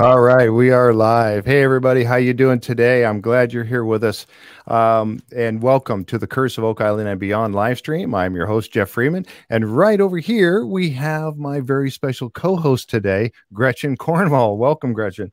All right, we are live. Hey, everybody, how you doing today? I'm glad you're here with us, um, and welcome to the Curse of Oak Island and Beyond live stream. I'm your host Jeff Freeman, and right over here we have my very special co-host today, Gretchen Cornwall. Welcome, Gretchen.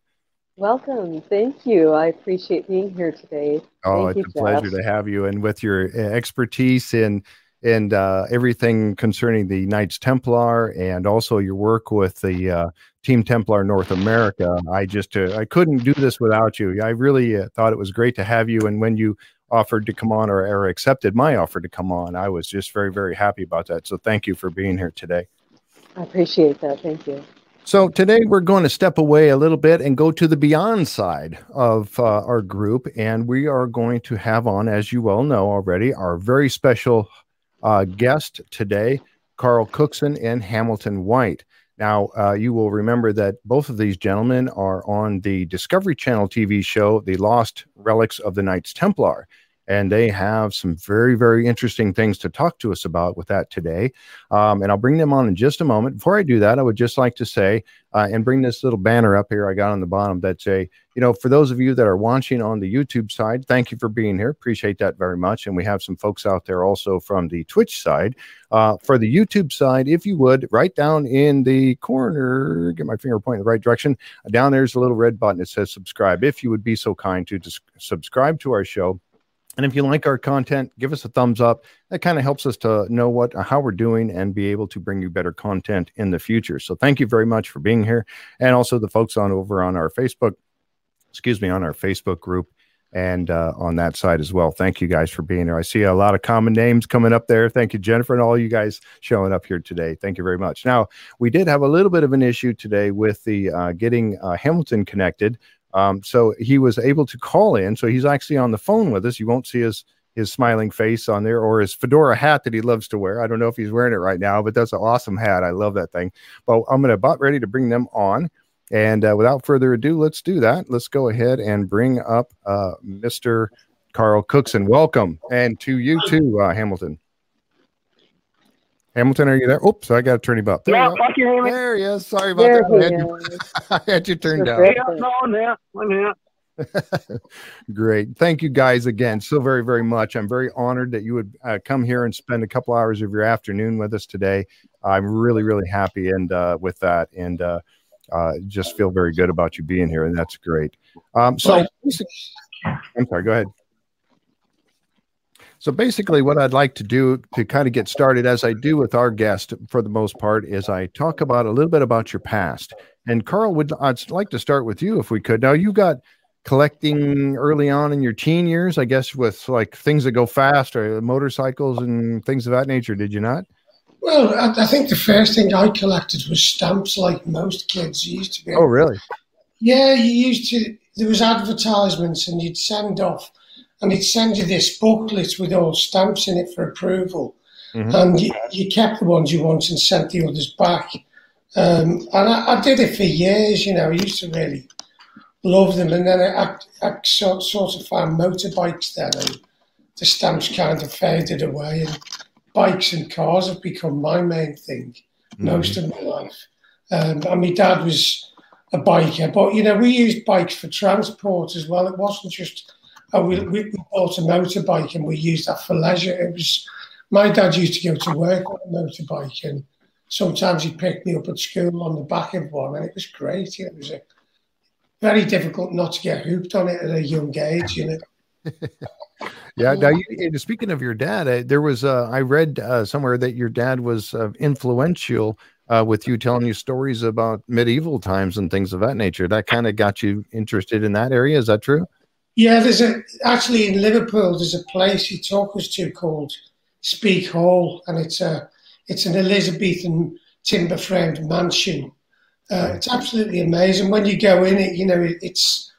Welcome. Thank you. I appreciate being here today. Oh, Thank it's you, a pleasure Jeff. to have you, and with your uh, expertise in and uh, everything concerning the Knights Templar, and also your work with the uh, Team Templar North America. I just uh, I couldn't do this without you. I really uh, thought it was great to have you, and when you offered to come on or, or accepted my offer to come on, I was just very very happy about that. So thank you for being here today. I appreciate that. Thank you. So today we're going to step away a little bit and go to the beyond side of uh, our group, and we are going to have on, as you well know already, our very special uh, guest today, Carl Cookson and Hamilton White. Now, uh, you will remember that both of these gentlemen are on the Discovery Channel TV show, The Lost Relics of the Knights Templar. And they have some very, very interesting things to talk to us about with that today. Um, and I'll bring them on in just a moment. Before I do that, I would just like to say uh, and bring this little banner up here I got on the bottom that say, you know, for those of you that are watching on the YouTube side, thank you for being here. Appreciate that very much. And we have some folks out there also from the Twitch side. Uh, for the YouTube side, if you would, right down in the corner, get my finger pointing the right direction. Down there's a little red button that says subscribe. If you would be so kind to just subscribe to our show. And if you like our content, give us a thumbs up. That kind of helps us to know what how we're doing and be able to bring you better content in the future. So thank you very much for being here, and also the folks on over on our Facebook, excuse me, on our Facebook group and uh, on that side as well. Thank you guys for being here. I see a lot of common names coming up there. Thank you, Jennifer, and all you guys showing up here today. Thank you very much. Now we did have a little bit of an issue today with the uh, getting uh, Hamilton connected. Um, so he was able to call in. So he's actually on the phone with us. You won't see his his smiling face on there or his fedora hat that he loves to wear. I don't know if he's wearing it right now, but that's an awesome hat. I love that thing. But I'm to about ready to bring them on. And uh, without further ado, let's do that. Let's go ahead and bring up uh, Mr. Carl Cookson. Welcome. And to you too, uh, Hamilton. Hamilton, are you there? Oops, I got to turn him up. There, Yeah, fuck you, hear me? there he is. Sorry about There that. I had, you. I had you turned down. Perfect. Yeah, no, I'm here. I'm here. Great. Thank you guys again so very, very much. I'm very honored that you would uh, come here and spend a couple hours of your afternoon with us today. I'm really, really happy and uh, with that, and uh, uh, just feel very good about you being here, and that's great. Um, so, I'm sorry. Go ahead. So basically, what I'd like to do to kind of get started, as I do with our guest for the most part, is I talk about a little bit about your past. And Carl, would I'd like to start with you if we could. Now, you got collecting early on in your teen years, I guess, with like things that go fast or motorcycles and things of that nature. Did you not? Well, I, I think the first thing I collected was stamps, like most kids used to be. Oh, really? Yeah, you used to. There was advertisements, and you'd send off, and it'd send you this booklet with all stamps in it for approval, Mhm. and you, you kept the ones you wanted and sent the others back. Um, and I, I did it for years. You know, I used to really love them, and then I, I, I sort, sort of found motorbikes then, and the stamps kind of faded away, and bikes and cars have become my main thing most of my life. Um, and my dad was a biker, but you know we used bikes for transport as well. It wasn't just we, we bought a motorbike and we used that for leisure. It was my dad used to go to work on a motorbike, and sometimes he'd pick me up at school on the back of one, and it was great. It was a, very difficult not to get hooped on it at a young age, you know. Yeah. Now, you, speaking of your dad, there was uh, I read uh, somewhere that your dad was uh, influential uh, with you telling you stories about medieval times and things of that nature. That kind of got you interested in that area. Is that true? Yeah, there's a actually in Liverpool. There's a place he took us to called Speke Hall, and it's a it's an Elizabethan timber framed mansion. Uh, it's absolutely amazing when you go in it. You know, it, it's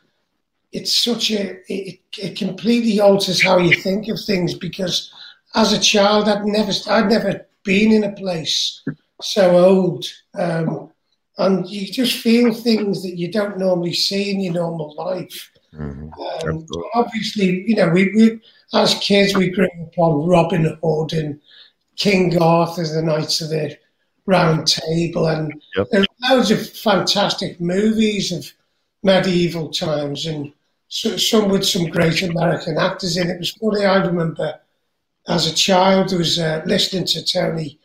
it's such a it, it completely alters how you think of things because as a child I'd never I'd never been in a place so old, um, and you just feel things that you don't normally see in your normal life. Mhm. Um, obviously, you know, we, we as kids we grew up on Robin Hood and King Arthur, the Knights of the Round Table, and Yep. there's loads of fantastic movies of medieval times and so, some with some great American actors in it. It was funny, I remember as a child was uh, listening to Tony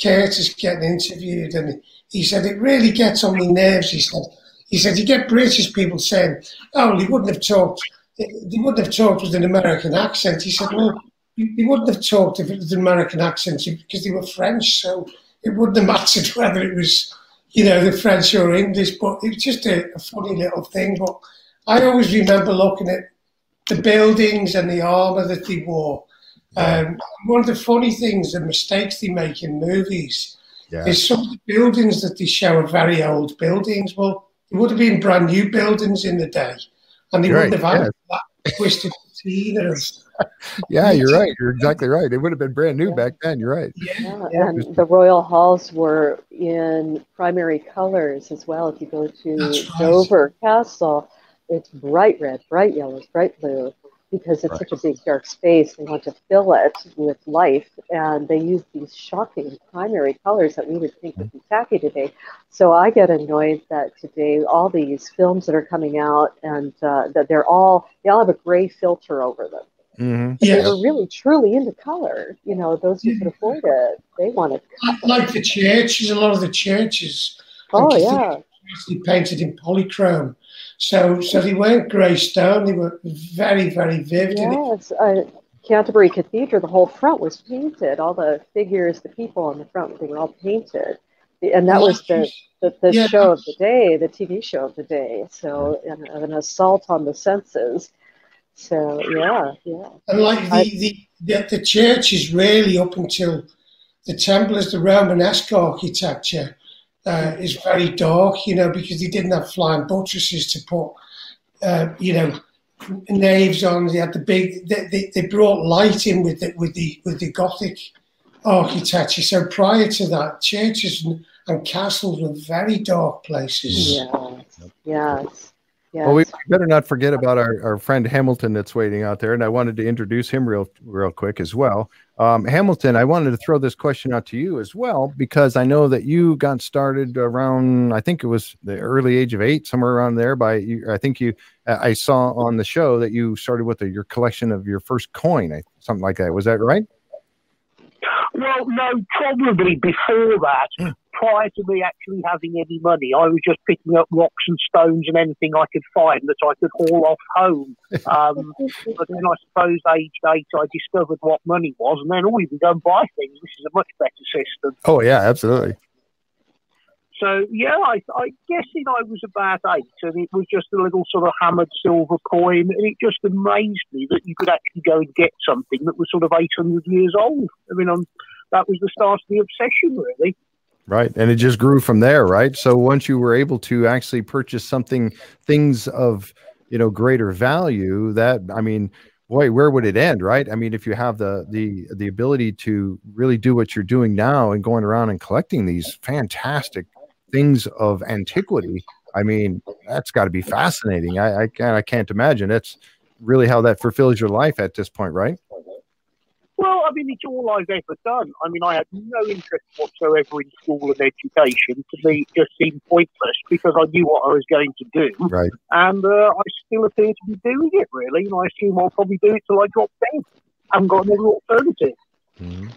Curtis getting interviewed and he said, it really gets on my nerves, he said. He said, you get British people saying, oh, he wouldn't have talked, he wouldn't have talked with an American accent. He said, well, he wouldn't have talked if it was an American accent because they were French, so it wouldn't have mattered whether it was, you know, the French or English. But it was just a, a funny little thing. But I always remember looking at the buildings and the armour that they wore. Um, one of the funny things, the mistakes they make in movies, yeah. is some of the buildings that they show are very old buildings. Well, it would have been brand new buildings in the day, and they right, wouldn't have had yeah. that twisted either of yeah, you're right. You're exactly right. It would have been brand new yeah. back then. You're right. Yeah. yeah. and the royal halls were in primary colors as well. If you go to Dover Castle, it's bright red, bright yellows, bright blue, because it's right. such a big dark space. They want to fill it with life, and they use these shocking primary colors that we would think would be tacky today. So I get annoyed that today all these films that are coming out and uh, that they're all they all have a gray filter over them. Mm-hmm. Yeah. They were really truly into color. You know, those who could afford it, they wanted color. Like the churches, a lot of the churches. Oh yeah. Actually painted in polychrome. So, so they weren't grey stone. They were very, very vivid. Yes, uh, Canterbury Cathedral. The whole front was painted. All the figures, the people on the front, they were all painted. And that was the the, the yeah, show of the day, the TV show of the day. So, an, an assault on the senses so yeah, yeah. And like the, I, the, the, the church is really up until the Templars, the Romanesque architecture uh, is very dark, you know, because they didn't have flying buttresses to put, uh, you know, naves on. They had the big. They, they, they brought light in with the with the with the Gothic architecture. So prior to that, churches and, and castles were very dark places. Yeah. Yes. Yes. Well, we better not forget about our, our friend Hamilton that's waiting out there, and I wanted to introduce him real real quick as well. Um, Hamilton, I wanted to throw this question out to you as well because I know that you got started around I think it was the early age of eight, somewhere around there. By I think you I saw on the show that you started with a, your collection of your first coin, something like that. Was that right? Well, no, probably before that. Hmm prior to me actually having any money, I was just picking up rocks and stones and anything I could find that I could haul off home. Um, but then I suppose aged eight, I discovered what money was, and then, oh, you can go and buy things. This is a much better system. Oh, yeah, absolutely. So, yeah, I, I guessing I was about eight, and it was just a little sort of hammered silver coin, and it just amazed me that you could actually go and get something that was sort of 800 years old. I mean, I'm, that was the start of the obsession, really. Right. And it just grew from there, right? So once you were able to actually purchase something, things of, you know, greater value, that, I mean, boy, where would it end, right? I mean, if you have the the the ability to really do what you're doing now and going around and collecting these fantastic things of antiquity, I mean, that's got to be fascinating. I I can't, I can't imagine. That's really how that fulfills your life at this point, right? Well, I mean, it's all I've ever done. I mean, I had no interest whatsoever in school and education. To me, it just seemed pointless because I knew what I was going to do. Right. And uh, I still appear to be doing it, really. And I assume I'll probably do it till I drop dead. I haven't got another alternative. Mm-hmm.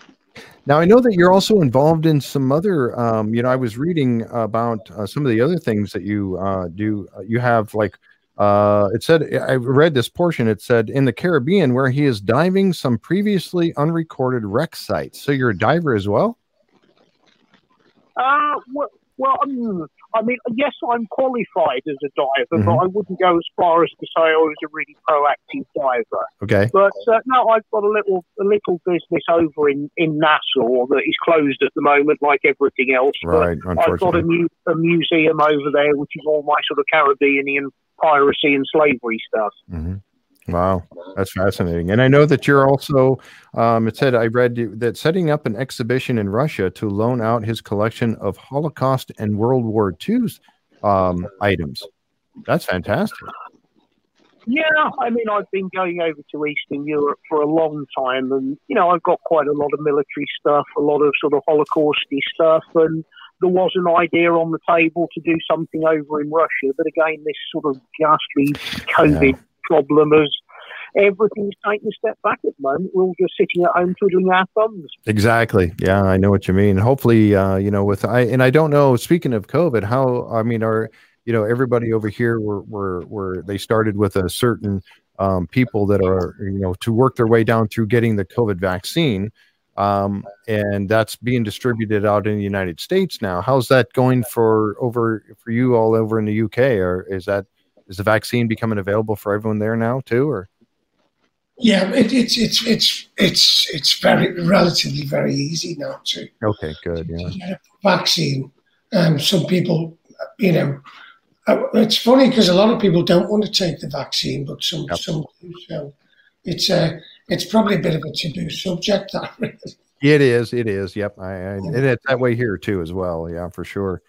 Now I know that you're also involved in some other. Um, you know, I was reading about uh, some of the other things that you uh, do. Uh, you have like uh, it said, I read this portion. It said, in the Caribbean, where he is diving some previously unrecorded wreck sites. So you're a diver as well? Uh, well, well um, I mean, yes, I'm qualified as a diver, mm-hmm. but I wouldn't go as far as to say I was a really proactive diver. Okay. But uh, no, I've got a little a little business over in, in Nassau that is closed at the moment, like everything else. Right. But I've got a, mu- a museum over there, which is all my sort of Caribbean piracy and slavery stuff. Mm-hmm. Wow, that's fascinating. And I know that you're also, um, it said, I read that setting up an exhibition in Russia to loan out his collection of Holocaust and World War II um, items. That's fantastic. Yeah, I mean, I've been going over to Eastern Europe for a long time, and, you know, I've got quite a lot of military stuff, a lot of sort of Holocausty stuff, and there was an idea on the table to do something over in Russia, but again, this sort of ghastly COVID yeah. Problem has everything's taking a step back at the moment. We're all just sitting at home twiddling our thumbs. Exactly. Yeah, I know what you mean. Hopefully, uh, you know, with I and I don't know. Speaking of COVID, how I mean, are you know everybody over here were were were they started with a certain um, people that are you know to work their way down through getting the COVID vaccine. Um, and that's being distributed out in the United States now. How's that going for over for you all over in the UK? Or is that is the vaccine becoming available for everyone there now too? Or yeah, it, it's it's it's it's it's very relatively very easy now to. Okay, good. Yeah. To get a vaccine. Um, some people, you know, uh, it's funny because a lot of people don't want to take the vaccine, but some yep. some do. So it's a uh, it's probably a bit of a taboo subject. That really. It is. It is. Yep. I, I and it's that way here too, as well. Yeah, for sure.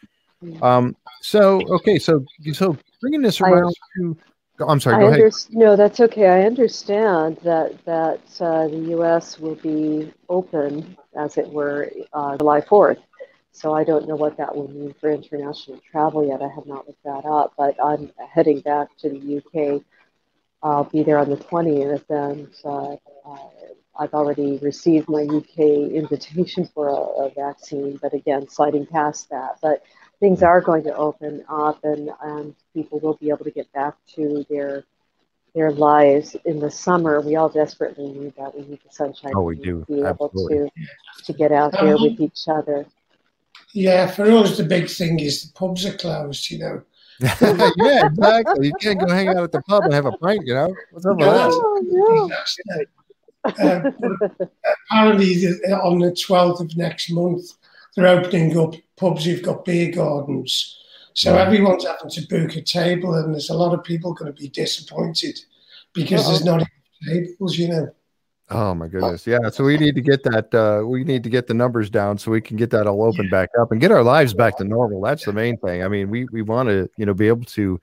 Um. So okay. So so bringing this around to Oh, I'm sorry. Go ahead. No, that's okay. I understand that that uh, the U.S. will be open, as it were, uh, July 4th. So I don't know what that will mean for international travel yet. I have not looked that up, but I'm heading back to the UK. I'll be there on the 20th, and uh, I've already received my UK invitation for a, a vaccine. But again, sliding past that, but things are going to open up and, and people will be able to get back to their their lives in the summer. We all desperately need that. We need the sunshine. Oh, we do. Be Absolutely. able to to get out there with each other. Yeah, for us the big thing is the pubs are closed. You know. yeah, exactly. You can't go hang out at the pub and have a pint. You know what's up with no, that? No. uh, apparently, on the twelfth of next month, they're opening up pubs who've got beer gardens. So everyone's having to book a table, and there's a lot of people going to be disappointed because Uh-oh. there's not tables, you know. Oh my goodness, yeah. So we need to get that. Uh, we need to get the numbers down so we can get that all open yeah. back up and get our lives back to normal. That's the main thing. I mean, we we want to you know be able to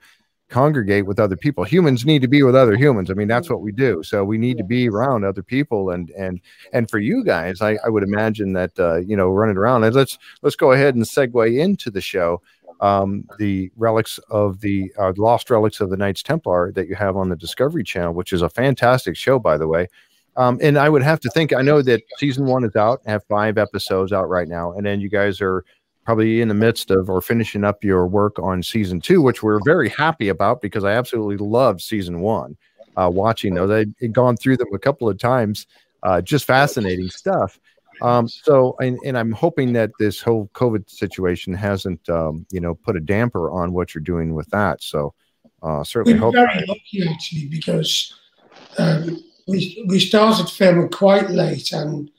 congregate with other people. Humans need to be with other humans. I mean, that's what we do. So we need to be around other people. And and and for you guys, I, I would imagine that uh, you know running around. And let's let's go ahead and segue into the show. Um, the relics of the uh, lost relics of the Knights Templar that you have on the Discovery Channel, which is a fantastic show, by the way. Um, and I would have to think. I know that season one is out, have five episodes out right now, and then you guys are probably in the midst of or finishing up your work on season two, which we're very happy about because I absolutely loved season one. Uh, watching those, I'd gone through them a couple of times. Uh, just fascinating stuff. Um, so, and, and, I'm hoping that this whole COVID situation hasn't, um, you know, put a damper on what you're doing with that. So, uh, certainly We're hope. Very lucky actually because um, we we started filming quite late and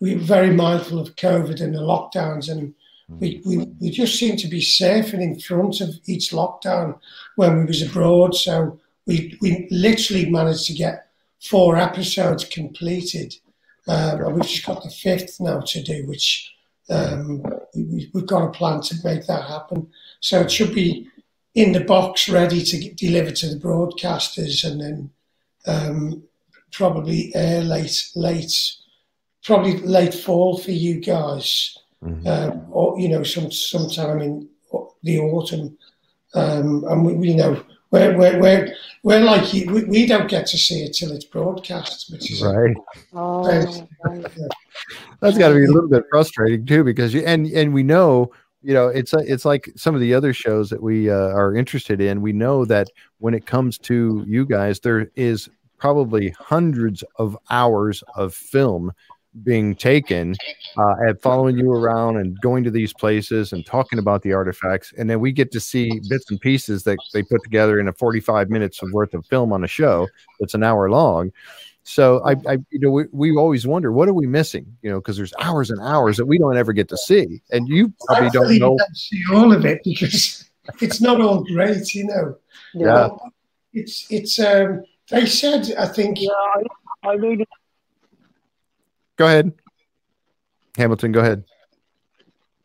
we were very mindful of COVID and the lockdowns and we, we, we just seemed to be safe and in front of each lockdown when we was abroad. So we, we literally managed to get four episodes completed. Um, and we've just got the fifth now to do, which um, we, have got a plan to make that happen. So it should be in the box, ready to get, deliver to the broadcasters, and then um, probably air late, late, probably late fall for you guys mm-hmm. um, or you know, some sometime in the autumn, um, and we, you know, we're we're we're, we're like we, we don't get to see it till it's broadcast, which is right. Oh, That's got to be a little bit frustrating too, because you and and we know you know it's it's like some of the other shows that we uh, are interested in we know that when it comes to you guys there is probably hundreds of hours of film being taken uh, at following you around and going to these places and talking about the artifacts. And then we get to see bits and pieces that they put together in a 45 minutes of worth of film on a show that's an hour long. So I, I you know we, we always wonder what are we missing? You know because there's hours and hours that we don't ever get to see. And you probably don't know don't see all of it because it's not all great you know. Yeah. It's it's um they said i think yeah i mean Go ahead. Hamilton, go ahead.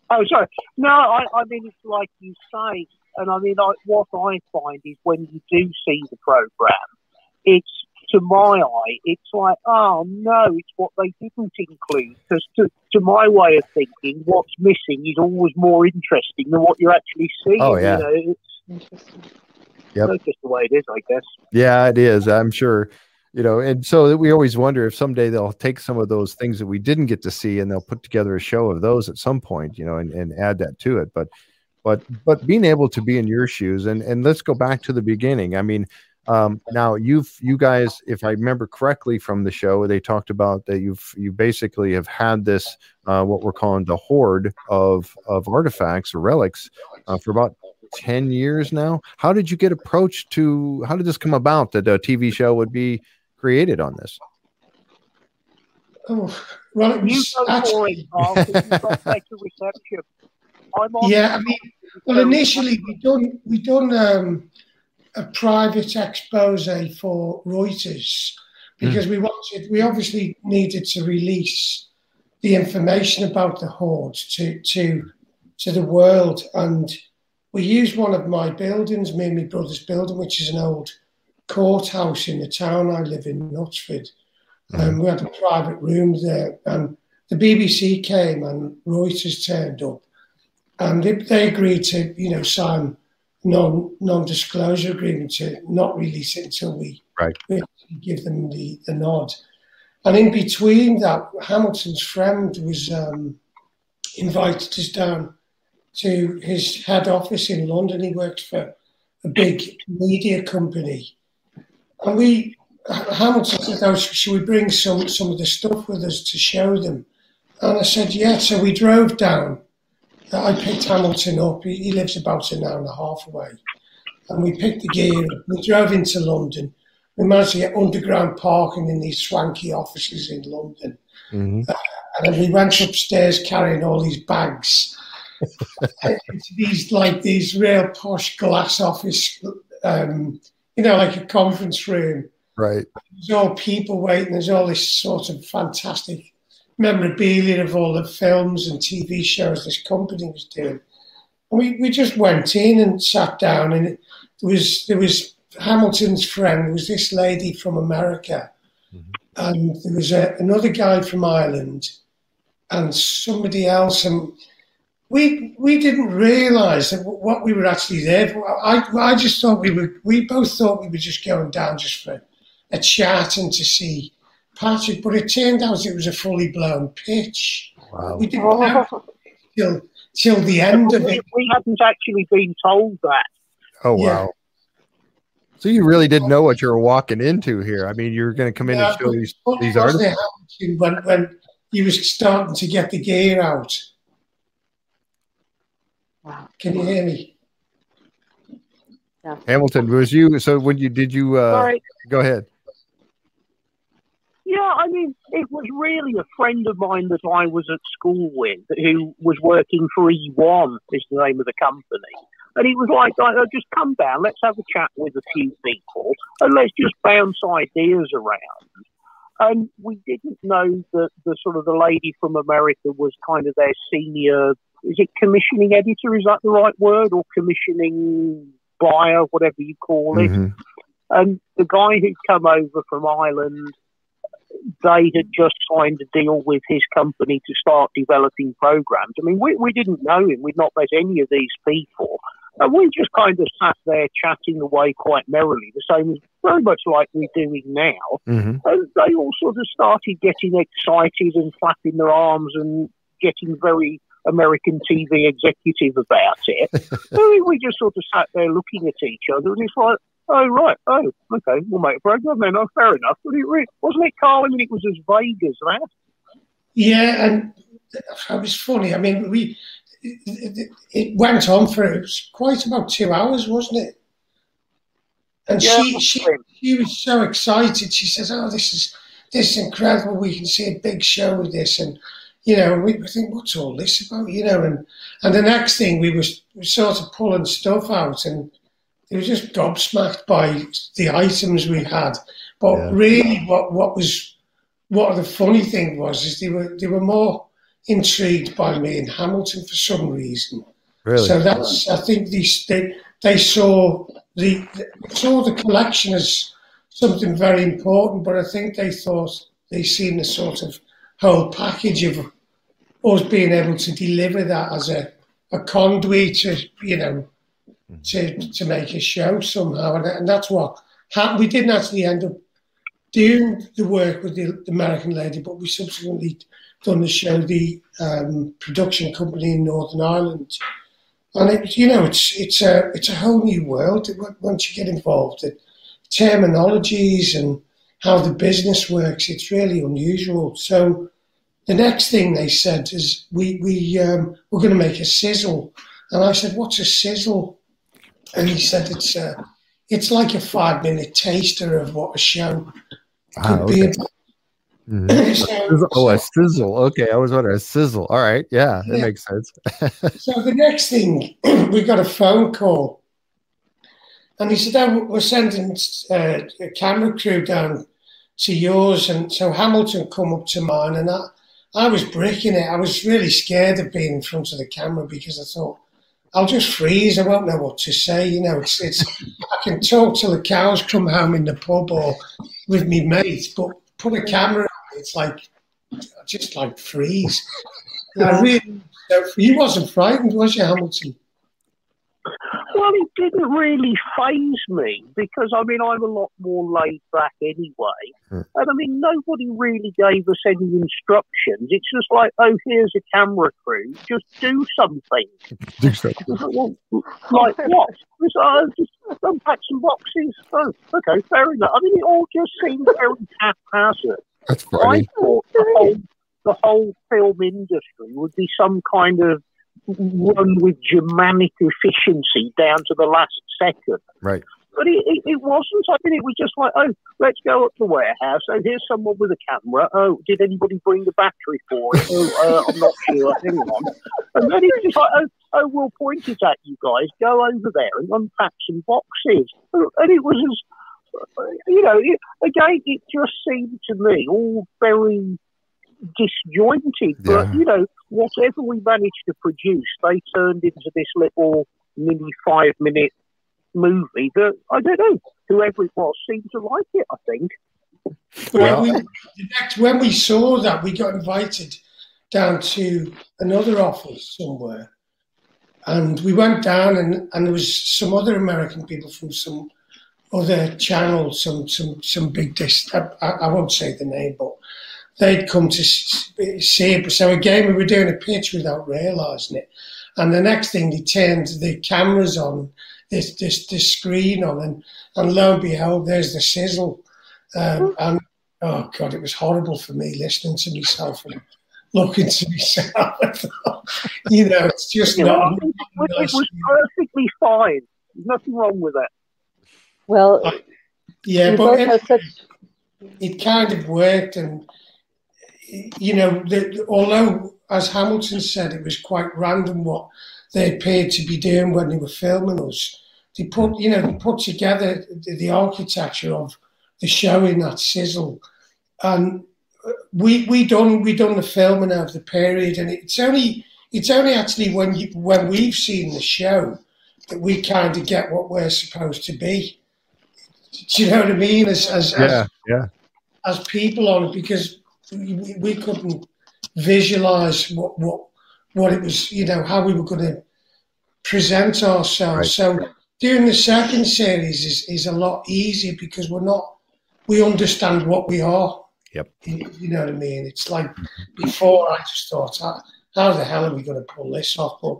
Oh, sorry. No, I, I mean, it's like you say, and I mean, like, what I find is when you do see the program, it's to my eye, it's like, oh no, it's what they didn't include. Because to, to my way of thinking, what's missing is always more interesting than what you're actually seeing. Oh, yeah. You know, it's, Yep. that's just the way it is, I guess. Yeah, it is. I'm sure. You know, and so we always wonder if someday they'll take some of those things that we didn't get to see and they'll put together a show of those at some point, you know, and, and add that to it. But but but being able to be in your shoes and and let's go back to the beginning. I mean, um, now you've you guys, if I remember correctly from the show, they talked about that you've you basically have had this uh, what we're calling the hoard of of artifacts or relics uh, for about 10 years now. How did you get approached to how did this come about that a TV show would be created on this? Oh, well, it You was go for it, actually, you've got reception. I'm on yeah. I mean, well, initially we done we done um, a private expose for Reuters because we wanted we obviously needed to release the information about the hoard to to to the world and we used one of my buildings, me and my brother's building, which is an old courthouse in the town I live in, Knutsford. And we had a private room there, and the BBC came and Reuters turned up, and they, they agreed to, you know, sign non non disclosure agreement to not release it until we, Right. we give them the, the nod. And in between that, Hamilton's friend was um, invited us down to his head office in London. He works for a big media company. And we, Hamilton said, oh, should we bring some, some of the stuff with us to show them? And I said, yeah. So we drove down. I picked Hamilton up. He, he lives about an hour and a half away. And we picked the gear up. We drove into London. We managed to get underground parking in these swanky offices in London. Mhm. And then we went upstairs carrying all these bags into these like these real posh glass office, um, you know, like a conference room. Right. There's all people waiting. There's all this sort of fantastic memorabilia of all the films and TV shows this company was doing. And we, we just went in and sat down, and it, there was there was Hamilton's friend. Was this lady from America, mm-hmm. and there was a, another guy from Ireland, and somebody else, and we we didn't realise that what we were actually there for. I I just thought we were. We both thought we were just going down just for a chat and to see Patrick, but it turned out it was a fully blown pitch. Wow. We didn't know till till the end of it. we hadn't actually been told that. Oh Yeah. wow. So you really didn't know what you were walking into here. I mean, you're going to come in Yeah, and show these Funny, these wasn't artifacts. it, Hamilton, when when he was starting to get the gear out. Wow. Can you hear me? Hamilton, was you? So when you did you? uh Right. Go ahead. Yeah, I mean, it was really a friend of mine that I was at school with who was working for E1, is the name of the company. And he was like, "Oh, just come down, let's have a chat with a few people, and let's just bounce ideas around. And we didn't know that the sort of the lady from America was kind of their senior, is it commissioning editor? Is that the right word? Or commissioning buyer, whatever you call it. Mhm. And the guy who'd come over from Ireland, they had just signed a deal with his company to start developing programs. I mean, we, we didn't know him. We'd not met any of these people. And we just kind of sat there chatting away quite merrily, the same as very much like we're doing now. Mhm. And they all sort of started getting excited and flapping their arms and getting very American TV executive about it. and we just sort of sat there looking at each other, and it's like, oh right, oh okay, we'll make a program then. Oh, fair enough. But it re- wasn't it, Carl? I mean, it was as vague as that. Yeah, and it was funny. I mean, we it, it, it went on for it was quite about two hours, wasn't it? And Yeah, she she she was so excited. She says, "Oh, this is this is incredible. We can see a big show with this." And you know, we we think, "What's all this about?" You know, and and the next thing we was we sort of pulling stuff out, and they were just gobsmacked by the items we had. But Yeah. really, what what was what the funny thing was is they were they were more intrigued by me and Hamilton for some reason. Really? So that's I think these they they saw the they saw the collection as something very important, but I think they thought they seen the sort of whole package of us being able to deliver that as a, a conduit to, you know, to, to make a show somehow. And, and that's what happened. We didn't actually end up doing the work with the, American lady, but we subsequently done the show, the um, production company in Northern Ireland. And it, you know, it's it's a it's a whole new world once you get involved. in terminologies and how the business works, it's really unusual. So the next thing they said is we we um, we're going to make a sizzle, and I said, "What's a sizzle?" And he said, "It's a it's like a five minute taster of what a show ah, could okay. be." Mm-hmm. so, oh, a sizzle. Okay, I was wondering a sizzle. All right, yeah, that yeah. makes sense. so the next thing, we got a phone call, and he said, oh, "We're sending uh, a camera crew down to yours," and so Hamilton come up to mine, and I, I was breaking it. I was really scared of being in front of the camera because I thought. I'll just freeze. I won't know what to say. You know, it's it's. I can talk till the cows come home in the pub or with me mates, but put a camera it's like just like freeze. I really, he wasn't frightened, was he, Hamilton? Well, it didn't really faze me because I mean I'm a lot more laid back anyway, hmm. and I mean nobody really gave us any instructions. It's just like, oh, here's a camera crew, just do something. Do something. Well, like what? Uh, just unpack some boxes. Oh, okay, fair enough. I mean, it all just seemed very haphazard. That's funny. I thought the whole, the whole film industry would be some kind of run with Germanic efficiency down to the last second. Right. But it, it, it, wasn't. I mean, it was just like, oh, let's go up the warehouse. Oh, here's someone with a camera. Oh, did anybody bring the battery for it? Oh, uh, I'm not sure. Anyone? And then it was just like, oh, oh, we'll point it at you guys. Go over there and unpack some boxes. And it was as you know, again, it just seemed to me all very disjointed. But you know, whatever we managed to produce, they turned into this little mini five-minute movie that I don't know whoever it was seemed to like it. I think. Well, when, we, next, when we saw that, we got invited down to another office somewhere, and we went down, and, and there was some other American people from some other channel, some some some big dis. I, I won't say the name, but they'd come to see it. So again, we were doing a pitch without realising it. And the next thing, they turned the cameras on, this this, this screen on, and, and lo and behold, there's the sizzle. Um, and oh god, it was horrible for me listening to myself and looking to myself. you know, it's just not. It, it was perfectly fine. There's nothing wrong with it. Well, uh, yeah, but it, such... it, kind of worked, and you know, the, although as Hamilton said, it was quite random what they appeared to be doing when they were filming us. They put, you know, they put together the, the architecture of the show in that sizzle, and we we done we done the filming of the period, and it's only it's only actually when you when we've seen the show that we kind of get what we're supposed to be. Do you know what I mean? As as yeah, as, yeah. as people on it because we, we couldn't visualize what what what it was, you know, how we were going to present ourselves. Right. So doing the second series is, is a lot easier because we're not we understand what we are. Yep. You, you know what I mean? It's like before I just thought, how, how the hell are we going to pull this off? But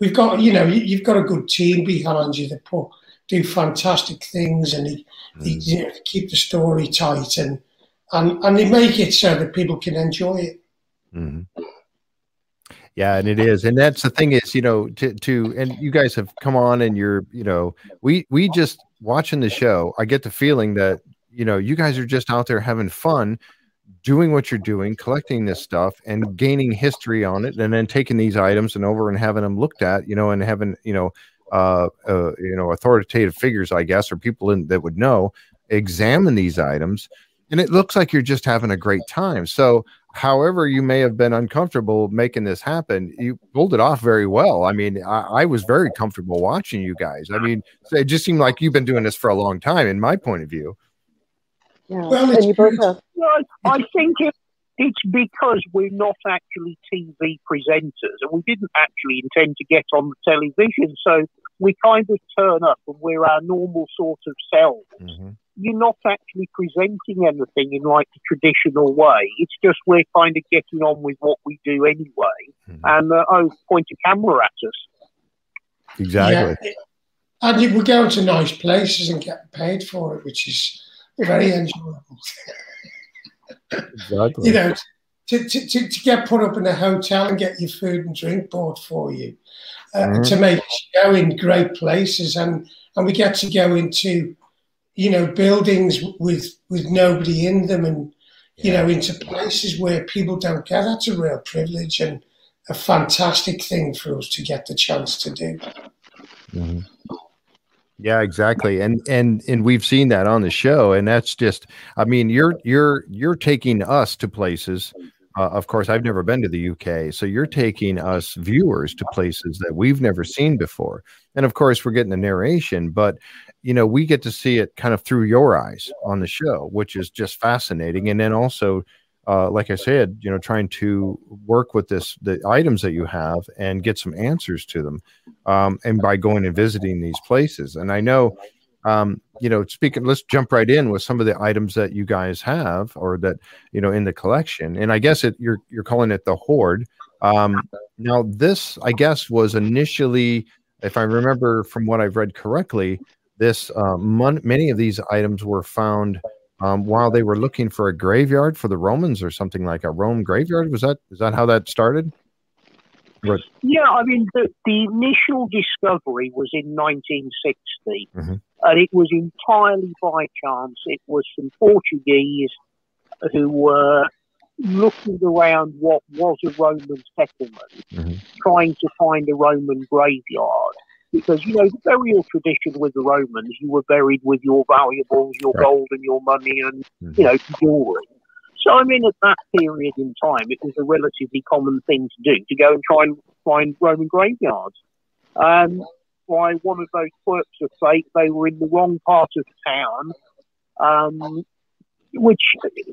we've got, you know, you, have got a good team behind you that put do fantastic things and he, mm. he you know, keep the story tight and, and and they make it so that people can enjoy it. Mm-hmm. Yeah, and it is, and that's the thing is, you know, to to and you guys have come on and you're, you know, we we just watching the show. I get the feeling that you know you guys are just out there having fun doing what you're doing, collecting this stuff and gaining history on it, and then taking these items and over and having them looked at, you know, and having, you know, uh, uh, you know, authoritative figures, I guess, or people in, that would know, examine these items, and it looks like you're just having a great time. So, however, you may have been uncomfortable making this happen, you pulled it off very well. I mean, I, I was very comfortable watching you guys. I mean, it just seemed like you've been doing this for a long time, in my point of view. Yeah. Well, and you both have. Well, I think it, it's because we're not actually TV presenters and we didn't actually intend to get on the television. So we kind of turn up and we're our normal sort of selves. Mm-hmm. You're not actually presenting anything in like the traditional way. It's just we're kind of getting on with what we do anyway. Mm-hmm. And uh, oh, point a camera at us. Exactly. Yeah. And we're going to nice places and get paid for it, which is very enjoyable. exactly. you know, to, to, to, to, get put up in a hotel and get your food and drink bought for you, uh, mm-hmm. to make go in great places, and and we get to go into, you know, buildings with with nobody in them, and you know, into places where people don't get. That's a real privilege and a fantastic thing for us to get the chance to do. Mm-hmm. Yeah, exactly. And and and we've seen that on the show and that's just I mean, you're you're you're taking us to places uh, of course, I've never been to the UK, so you're taking us viewers to places that we've never seen before. And of course, we're getting the narration, but you know, we get to see it kind of through your eyes on the show, which is just fascinating. And then also uh, like I said, you know, trying to work with this the items that you have and get some answers to them, um, and by going and visiting these places. And I know, um, you know, speaking, let's jump right in with some of the items that you guys have or that you know in the collection. And I guess it you're you're calling it the hoard. Um, now, this I guess was initially, if I remember from what I've read correctly, this uh, mon- many of these items were found um, while they were looking for a graveyard for the Romans or something like a Rome graveyard. Was that is that how that started? Yeah, I mean the, the initial discovery was in 1960, mm-hmm. And it was entirely by chance. It was some Portuguese who were looking around what was a Roman settlement, mm-hmm. trying to find a Roman graveyard because you know the burial tradition with the Romans, you were buried with your valuables, your right. gold, and your money, and mm-hmm. you know jewelry. So I mean, at that period in time, it was a relatively common thing to do to go and try and find Roman graveyards. Um, by one of those quirks of fate, they were in the wrong part of town, um, which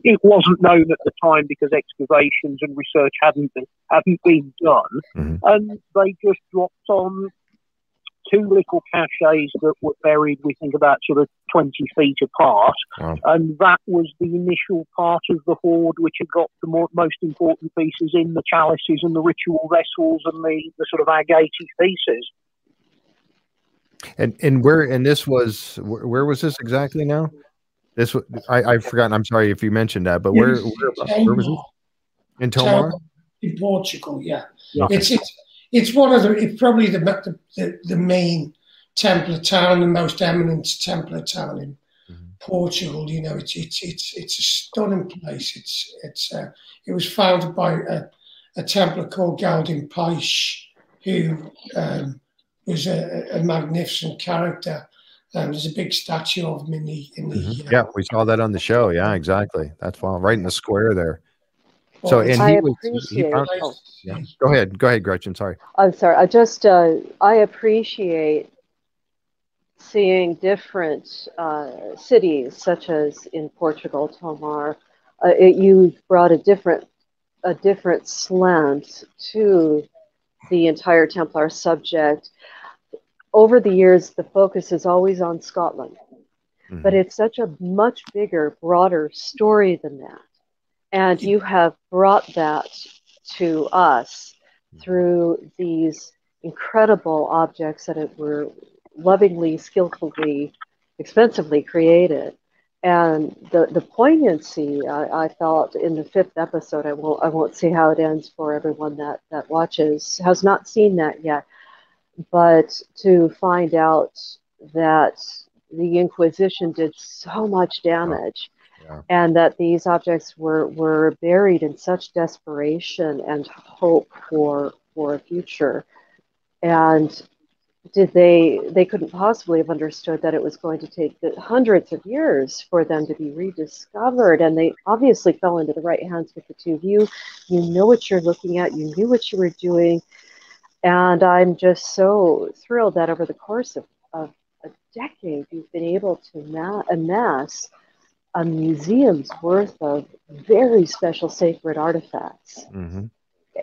it wasn't known at the time because excavations and research hadn't been, hadn't been done, mm-hmm. and they just dropped on two little caches that were buried, we think about sort of 20 feet apart. Wow. And that was the initial part of the hoard, which had got the more, most important pieces in the chalices and the ritual vessels and the, the sort of agate pieces. And and where and this was where, where was this exactly now? This was I I've forgotten. I'm sorry if you mentioned that, but where where, where was it? In Tomar, in Portugal. Yeah, yeah. it's it's it's one of the it's probably the the, the main Templar town, the most eminent Templar town in mm-hmm. Portugal. You know, it's it's it's it's a stunning place. It's it's uh, it was founded by a, a Templar called Gualdim Pais, who um, was a, a, magnificent character. Um, there's a big statue of him in the in the. Mm-hmm. Uh, yeah, we saw that on the show. Yeah, exactly. That's well, right in the square there. So, and I he was, he found, oh. yeah. Go ahead, go ahead, Gretchen. Sorry. I'm sorry. I just uh, I appreciate seeing different uh, cities, such as in Portugal, Tomar. Uh, it, you brought a different a different slant to the entire Templar subject. Over the years, the focus is always on Scotland, mm-hmm. but it's such a much bigger, broader story than that. And you have brought that to us through these incredible objects that were lovingly, skillfully, expensively created. And the, the poignancy I, I, felt in the fifth episode, I won't I won't see how it ends for everyone that, that watches has not seen that yet. But to find out that the Inquisition did so much damage and that these objects were, were buried in such desperation and hope for for a future. And did they they couldn't possibly have understood that it was going to take hundreds of years for them to be rediscovered. And they obviously fell into the right hands with the two of you. You know what you're looking at. You knew what you were doing. And i'm just so thrilled that over the course of, of a decade you've been able to ma- amass a museum's worth of very special sacred artifacts Mm-hmm.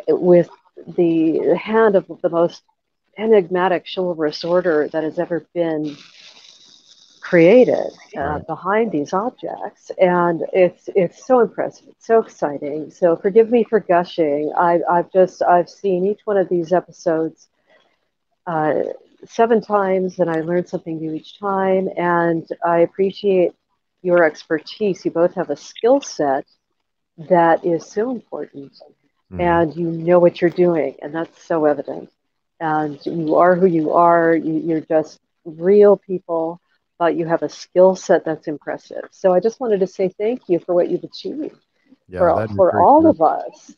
with the hand of the most enigmatic chivalrous order that has ever been created uh, Right. behind these objects and it's it's so impressive it's so exciting so forgive me for gushing I, i've just i've seen each one of these episodes uh, seven times and i learned something new each time and i appreciate your expertise you both have a skill set that is so important Mhm. and you know what you're doing, and that's so evident. And you are who you are. You, you're just real people, but you have a skill set that's impressive. So I just wanted to say thank you for what you've achieved Yeah, for, for all of us.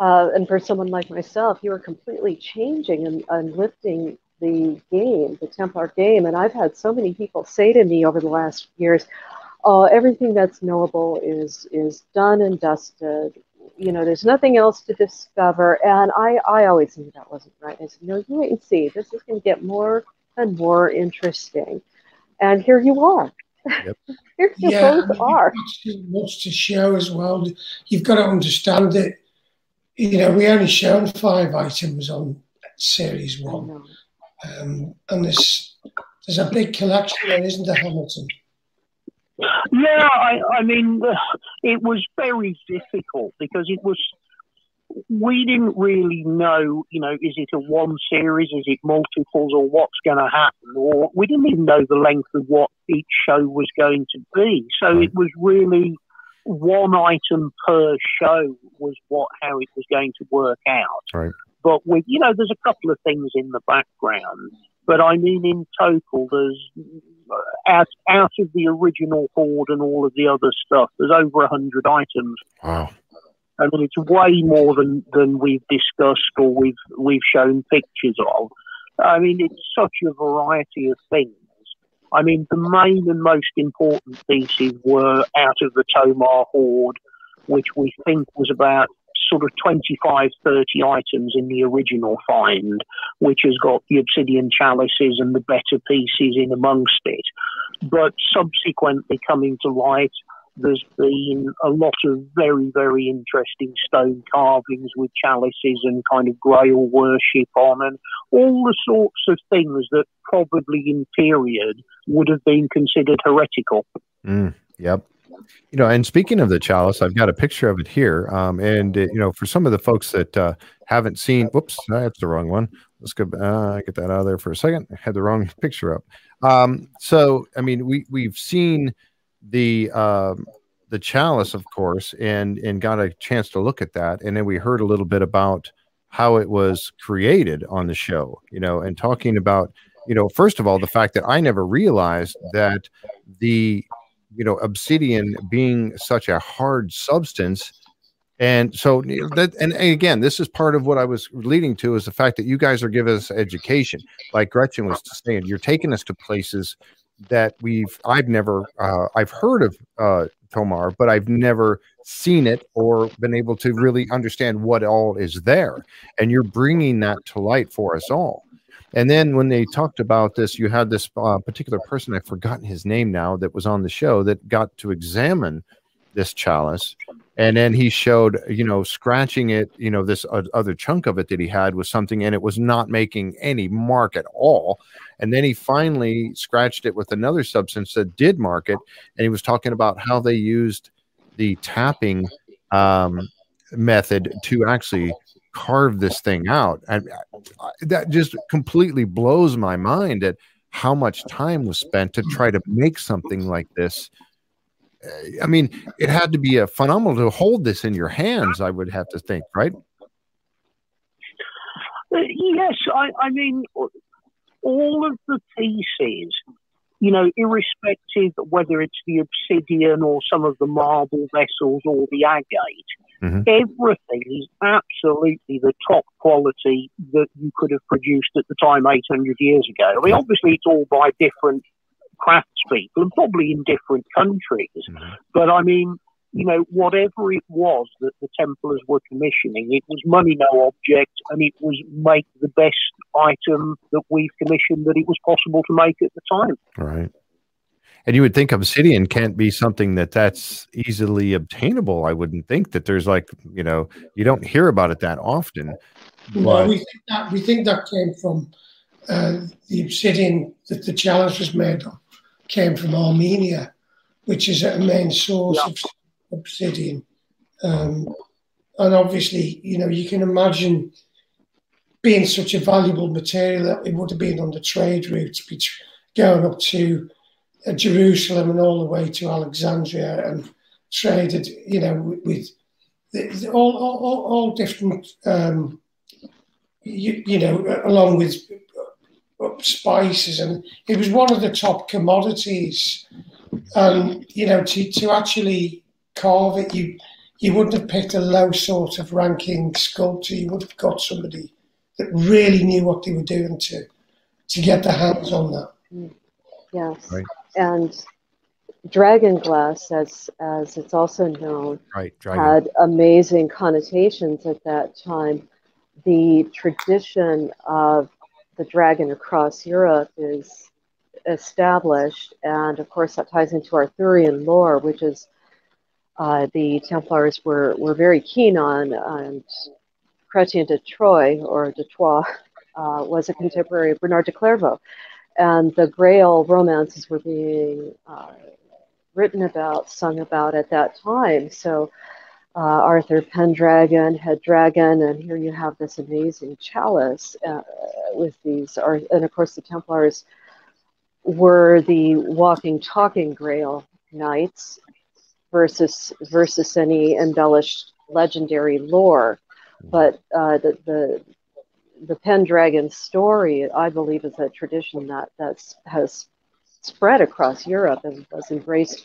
Uh, and for someone like myself, you are completely changing and, and lifting the game, the Templar game. And I've had so many people say to me over the last years, "Oh, everything that's knowable is is done and dusted. You know, there's nothing else to discover." And I, I always knew that wasn't right. I said, "No, you wait and see. This is going to get more and more interesting." And here you are. Yep. here you Yeah, both and you've are. much to show as well. You've got to understand it. You know, we only shown five items on series one, um, and there's there's a big collection there, isn't there, Hamilton? Yeah, I, I mean, it was very difficult because it was. We didn't really know, you know, is it a one series, is it multiples, or what's going to happen, or we didn't even know the length of what each show was going to be. So it was really one item per show was what how it was going to work out. Right. But with, you know, there's a couple of things in the background. But I mean, in total, there's uh, out out of the original hoard and all of the other stuff, there's over a hundred items. Wow. I mean, it's way more than, than we've discussed or we've we've shown pictures of. I mean, it's such a variety of things. I mean, the main and most important pieces were out of the Tomar hoard, which we think was about sort of 25, 30 items in the original find, which has got the obsidian chalices and the better pieces in amongst it. But subsequently coming to light, there's been a lot of very, very interesting stone carvings with chalices and kind of grail worship on, and all the sorts of things that probably in period would have been considered heretical. Mm, yep. You know, and speaking of the chalice, I've got a picture of it here. Um, and uh, you know, for some of the folks that uh, haven't seen, whoops, that's the wrong one. Let's go. Uh, get that out of there for a second. I had the wrong picture up. Um, so, I mean, we we've seen the um, the chalice, of course, and and got a chance to look at that, and then we heard a little bit about how it was created on the show. You know, and talking about you know, first of all, the fact that I never realized that the you know obsidian being such a hard substance. And so that and again this is part of what i was leading to is the fact that you guys are giving us education. Like gretchen was saying you're taking us to places that we've i've never uh, i've heard of uh, tomar but i've never seen it or been able to really understand what all is there. And you're bringing that to light for us all and then when they talked about this, you had this uh, particular person, I've forgotten his name now, that was on the show that got to examine this chalice. And then he showed, you know, scratching it, you know, this uh, other chunk of it that he had was something, and it was not making any mark at all. And then he finally scratched it with another substance that did mark it. And he was talking about how they used the tapping um, method to actually carve this thing out and that just completely blows my mind at how much time was spent to try to make something like this. Uh, i mean it had to be a phenomenal to hold this in your hands i would have to think right? Uh, yes, I, I mean, all of the pieces, you know, irrespective whether it's the obsidian or some of the marble vessels or the agate, Mhm. everything is absolutely the top quality that you could have produced at the time 800 years ago. I mean, obviously, it's all by different craftspeople and probably in different countries. Mhm. But I mean, you know, whatever it was that the Templars were commissioning, it was money no object, and it was make the best item that we've commissioned that it was possible to make at the time. right And you would think obsidian can't be something that that's easily obtainable. I wouldn't think that there's like you know you don't hear about it that often. But we think that we think that came from uh, the obsidian that the chalice was made of came from Armenia, which is a main source yeah. of obsidian. Um, and obviously, you know, you can imagine being such a valuable material that it would have been on the trade route going up to uh, Jerusalem and all the way to Alexandria and traded, you know, with, with all, all, all different, um, you, you know, along with spices, and it was one of the top commodities. And you know, to to actually carve it, you you wouldn't have picked a low sort of ranking sculptor. You would have got somebody that really knew what they were doing to to get their hands on that. Yes, right. and dragon glass, as as it's also known, right, had amazing connotations at that time. The tradition of the dragon across Europe is established, and of course that ties into Arthurian lore, which is uh, the Templars were, were very keen on. And Chrétien de Troyes, or de Troyes, uh, was a contemporary of Bernard de Clairvaux. And the Grail romances were being uh, written about, sung about at that time. So uh, Arthur Pendragon, Head Dragon, and here you have this amazing chalice uh, with these, and of course the Templars were the walking, talking Grail knights versus versus any embellished legendary lore. But uh, the, the the Pendragon story, I believe, is a tradition that that's, has spread across Europe and was embraced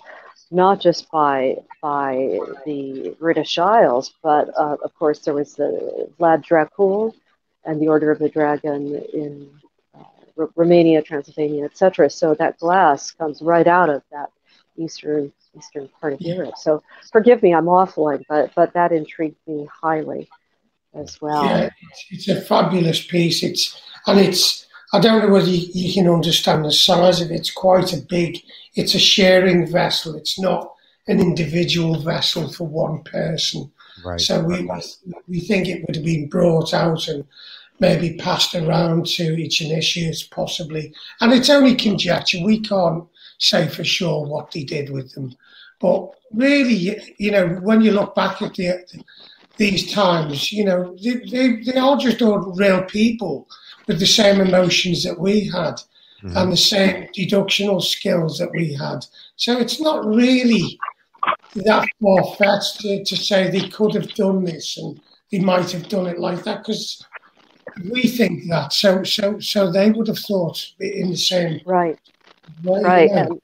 not just by by the British Isles, but uh, of course there was the Vlad Dracul and the Order of the Dragon in uh, R- Romania, Transylvania, etc. So that glass comes right out of that eastern eastern part of Europe. So forgive me, I'm waffling, but but that intrigued me highly as well. Yeah, it's, it's a fabulous piece. It's and it's I don't know whether you, you, can understand the size of it. It's quite a big, it's a sharing vessel. It's not an individual vessel for one person. Right. So we, we think it would have been brought out and maybe passed around to each initiates possibly. And it's only conjecture. We can't say for sure what they did with them. But really, you know, when you look back at the, these times, you know, they, they, they are just all real people with the same emotions that we had mm-hmm. and the same deductional skills that we had. So it's not really that far fetched to, to say they could have done this and they might have done it like that because we think that. So so so they would have thought in the same right. Way, right. Yeah. And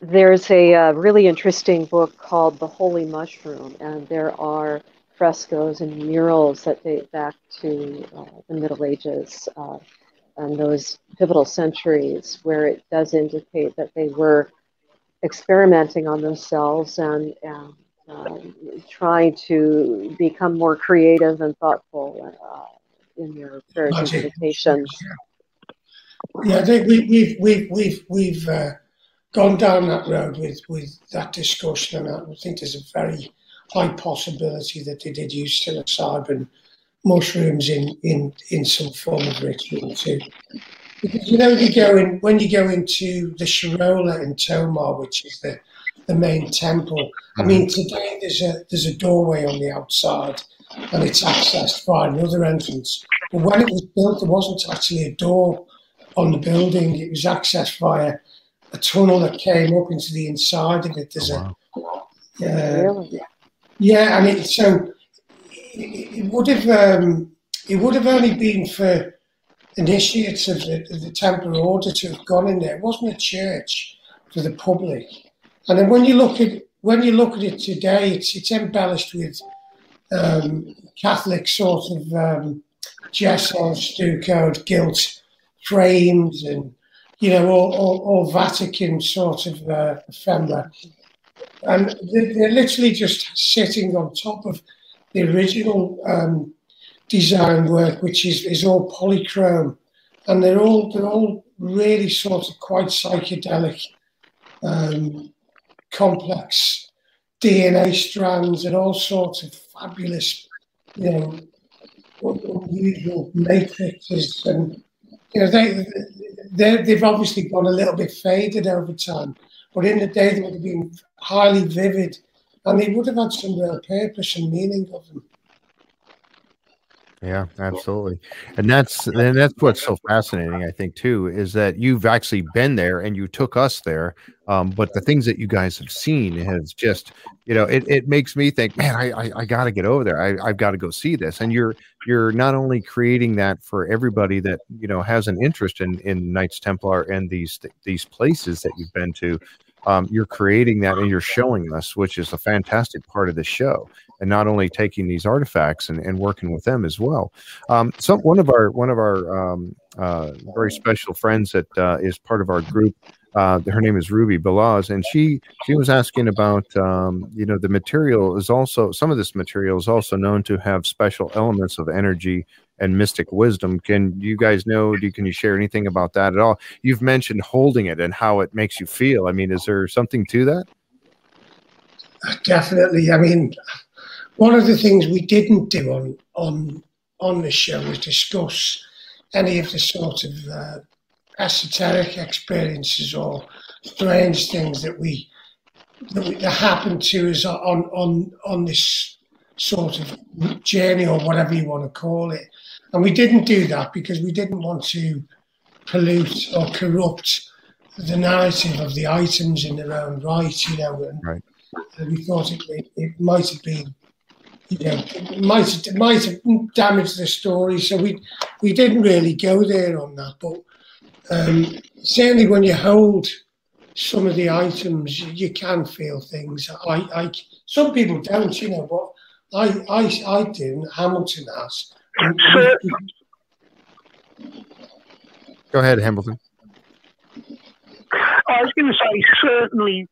there's a uh, really interesting book called The Holy Mushroom, and there are frescoes and murals that date back to uh, the Middle Ages uh, and those pivotal centuries where it does indicate that they were experimenting on themselves and, and um, trying to become more creative and thoughtful uh, in their prayers and meditations. Yeah, they, we, we've we've we've we've uh, gone down that road with with that discussion, and I think there's a very high possibility that they did use psilocybin mushrooms in, in, in some form of ritual too. Because you know, you go in when you go into the Charola in Tomar, which is the the main temple. I mm-hmm. mean, today there's a there's a doorway on the outside, and it's accessed by another entrance. But when it was built, there wasn't actually a door on the building. It was accessed via a tunnel that came up into the inside of it. There's oh, wow. a uh, really? Yeah, I mean, so it, would have um, it would have only been for initiates of the, of the Templar Order to have gone in there. It wasn't a church for the public. And then when you look at when you look at it today, it's it's embellished with um, Catholic sort of um, gesso, stuccoed, gilt frames, and you know all, all, all Vatican sort of uh, ephemera and they're literally just sitting on top of the original um, design work, which is, is all polychrome, and they're all they're all really sort of quite psychedelic um, complex DNA strands, and all sorts of fabulous, you know, unusual matrices. And, you know, they, they, they've obviously gone a little bit faded over time, but in the day they would have been highly vivid and they would have had some real purpose and meaning of them. Yeah, absolutely. And that's and that's what's so fascinating, I think, too, is that you've actually been there and you took us there. Um, but the things that you guys have seen has just, you know, it, it makes me think, man, I I, I got to get over there. I, I've got to go see this. And you're you're not only creating that for everybody that you know has an interest in in Knights Templar and these these places that you've been to, um, you're creating that and you're showing us, which is a fantastic part of the show. And not only taking these artifacts and, and working with them as well. Um, some one of our one of our um, uh, very special friends that uh, is part of our group. Uh, her name is Ruby Balaz, and she she was asking about um, you know the material is also some of this material is also known to have special elements of energy and mystic wisdom. Can you guys know? Do can you share anything about that at all? You've mentioned holding it and how it makes you feel. I mean, is there something to that? Definitely. I mean, one of the things we didn't do on on on the show was discuss any of the sort of uh, esoteric experiences or strange things that we that, we, that happened to us on on on this sort of journey or whatever you want to call it. And we didn't do that because we didn't want to pollute or corrupt the narrative of the items in their own right, you know. And, right. and we thought it, it, it, might have been, you know, it might, it might have damaged the story. So we, we didn't really go there on that. But um, certainly when you hold some of the items, you can feel things. I, I, some people don't, you know, but I, I, I do. Hamilton has. Go ahead, Hamilton. I was going to say certainly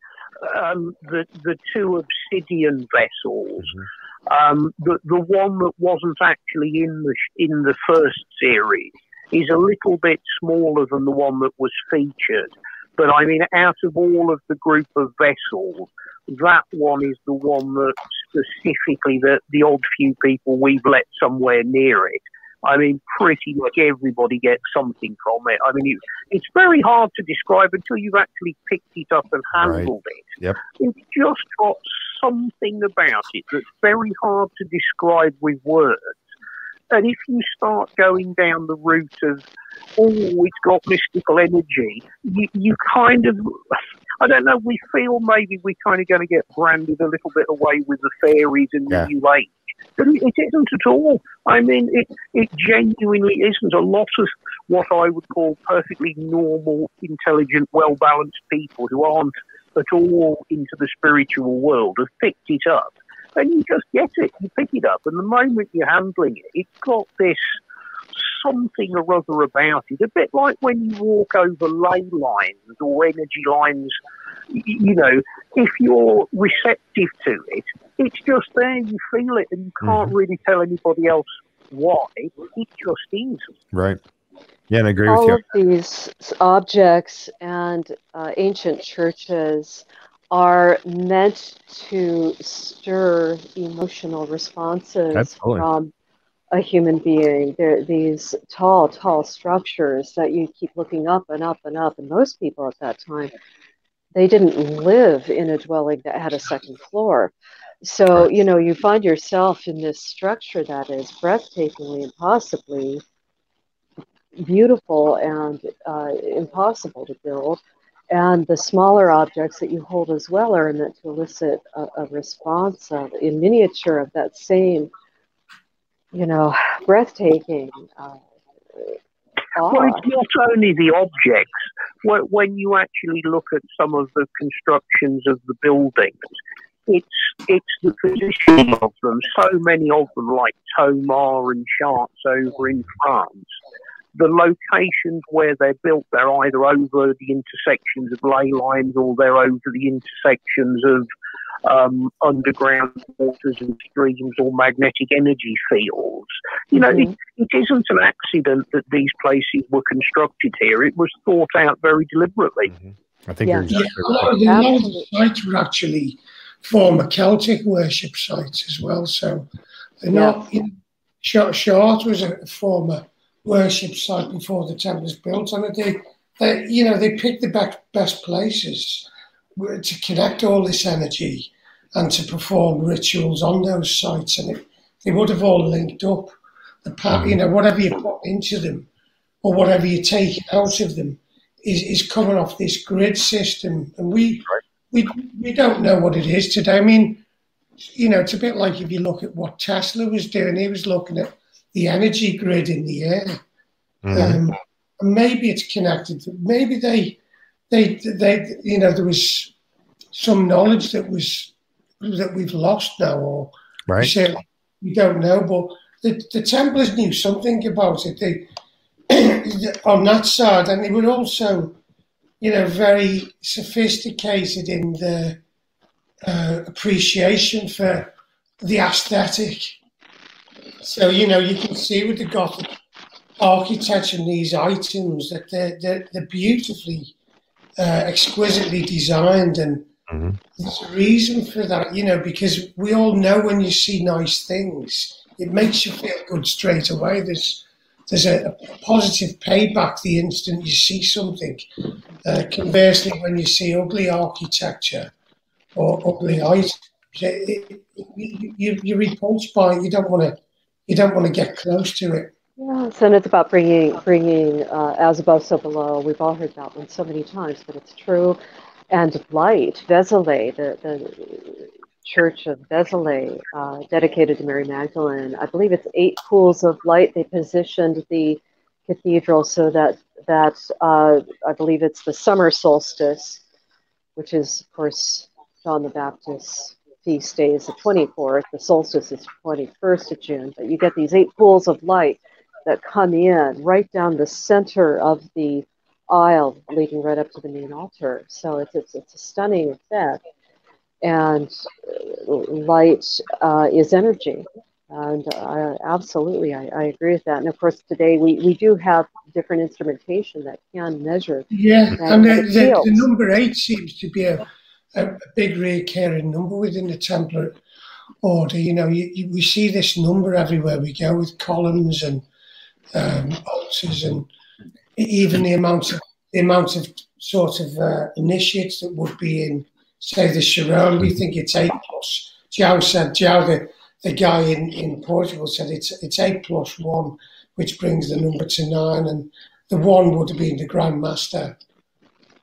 um, the the two obsidian vessels. Mm-hmm. Um, the the one that wasn't actually in the in the first series is a little bit smaller than the one that was featured. But I mean, out of all of the group of vessels, that one is the one that specifically the, the odd few people we've let somewhere near it. I mean, pretty much everybody gets something from it. I mean, it, it's very hard to describe until you've actually picked it up and handled right. it. Yep. It's just got something about it that's very hard to describe with words. And if you start going down the route of, oh, it's got mystical energy, you, you kind of, I don't know, we feel maybe we're kind of going to get branded a little bit away with the fairies and yeah. the new age. But it isn't at all. I mean, it, it genuinely isn't. A lot of what I would call perfectly normal, intelligent, well balanced people who aren't at all into the spiritual world have picked it up and you just get it, you pick it up, and the moment you're handling it, it's got this something or other about it. A bit like when you walk over ley lines or energy lines. You know, if you're receptive to it, it's just there. You feel it, and you can't mm-hmm. really tell anybody else why. It just is. Right. Yeah, and I agree All with you. All of these objects and uh, ancient churches are meant to stir emotional responses Absolutely. from a human being. They're these tall, tall structures that you keep looking up and up and up. And most people at that time, they didn't live in a dwelling that had a second floor. So, you know, you find yourself in this structure that is breathtakingly impossibly beautiful and uh, impossible to build and the smaller objects that you hold as well are meant to elicit a, a response of, in miniature of that same, you know, breathtaking. Uh, well, it's not only the objects. When you actually look at some of the constructions of the buildings, it's it's the position of them. So many of them, like Tomar and Chartres over in France, the locations where they're built, they're either over the intersections of ley lines or they're over the intersections of um, underground waters and streams or magnetic energy fields. You know, mm-hmm. it, it isn't an accident that these places were constructed here. It was thought out very deliberately. Mm-hmm. I think yeah. yeah, a lot, of the, a lot of the sites were actually former Celtic worship sites as well. So they're not. You know, Chartres was a former worship site before the temple was built, and they, they, you know, they picked the best, best places to connect all this energy and to perform rituals on those sites, and it, they would have all linked up. The part, mm-hmm. you know, whatever you put into them or whatever you take out of them is, is coming off this grid system, and we we we don't know what it is today. I mean, you know, it's a bit like if you look at what Tesla was doing. He was looking at the energy grid in the air. Mm-hmm. Um, maybe it's connected. Maybe they, they, they, you know, there was some knowledge that was that we've lost now, or right. we, we don't know. But the, the Templars knew something about it. They on that side, and they were also, you know, very sophisticated in the uh, appreciation for the aesthetic so, you know, you can see with the Gothic architecture and these items that they're, they're, they're beautifully, uh, exquisitely designed. And mm-hmm. there's a reason for that, you know, because we all know when you see nice things, it makes you feel good straight away. There's, there's a, a positive payback the instant you see something. Uh, conversely, when you see ugly architecture or ugly items, it, it, you, you, are repulsed by it. You don't want to you don't want to get close to it. Yes, and it's about bringing bringing uh, as above, so below. We've all heard that one so many times, but it's true. And light, Vézelay, the, the church of Vézelay, uh, dedicated to Mary Magdalene. I believe it's eight pools of light. They positioned the cathedral so that that uh, I believe it's the summer solstice, which is of course John the Baptist feast day is the 24th, the solstice is the 21st of June, but you get these eight pools of light that come in right down the center of the aisle leading right up to the main altar. So it's, it's, it's a stunning effect. And uh, light uh, is energy. And uh, absolutely, I, I, agree with that. And of course, today we, we do have different instrumentation that can measure. Yeah, and the, the, the number eight seems to be a a, a big recurring number within the Templar order. You know, you, you, we see this number everywhere we go with columns and um, altars, and even the amount of the amount of sort of uh, initiates that would be in, say, the Sharon. We think it's eight plus. Joe said, Joe, the, the guy in, in Portugal said it's it's eight plus one, which brings the number to nine, and the one would have been the Grand Master.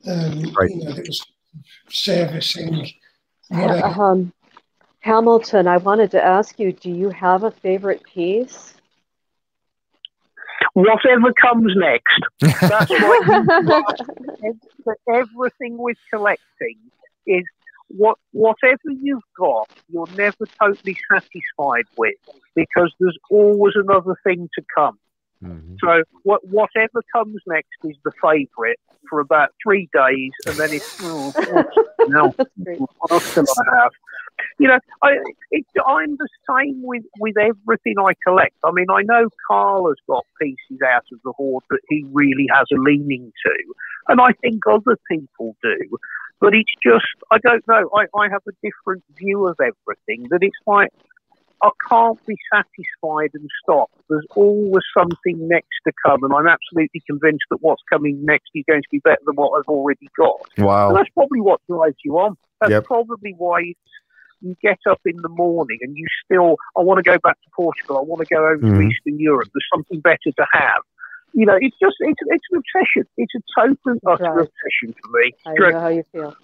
Um, right. You know, that was servicing. Um, Hamilton, I wanted to ask you, do you have a favorite piece? Whatever comes next. That's what everything with collecting is what whatever you've got, you're never totally satisfied with because there's always another thing to come. Mm-hmm. So what, whatever comes next is the favourite for about three days, and then it's oh, now what else can I have? You know, I it, I'm the same with with everything I collect. I mean, I know Carl has got pieces out of the hoard that he really has a leaning to, and I think other people do. But it's just, I don't know. I, I have a different view of everything. That it's like I can't be satisfied and stop. There's always something next to come, and I'm absolutely convinced that what's coming next is going to be better than what I've already got. Wow. And that's probably what drives you on. That's yep. probably why you get up in the morning and you still, I want to go back to Portugal, I want to go over mm-hmm. to Eastern Europe, there's something better to have. You know, it's just, it's, it's an obsession. It's a total utter right. obsession for me. I know how you feel.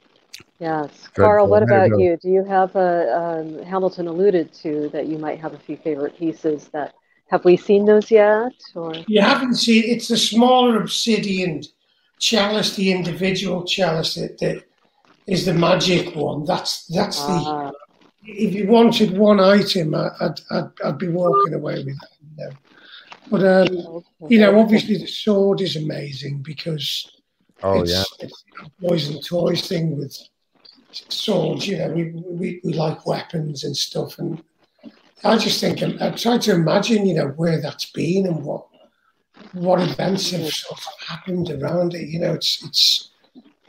Yes. Carl, what about you? Do you have a, um, Hamilton alluded to that you might have a few favorite pieces that, have we seen those yet? Or? You haven't seen, it's the smaller obsidian chalice, the individual chalice that, that is the magic one. That's, that's ah. the, if you wanted one item, I'd, I'd, I'd be walking away with that. You know. But, um, okay. you know, obviously the sword is amazing because Oh it's, yeah, it's a boys and toys thing with swords. You know, we, we we like weapons and stuff, and I just think I try to imagine, you know, where that's been and what what events have sort of happened around it. You know, it's it's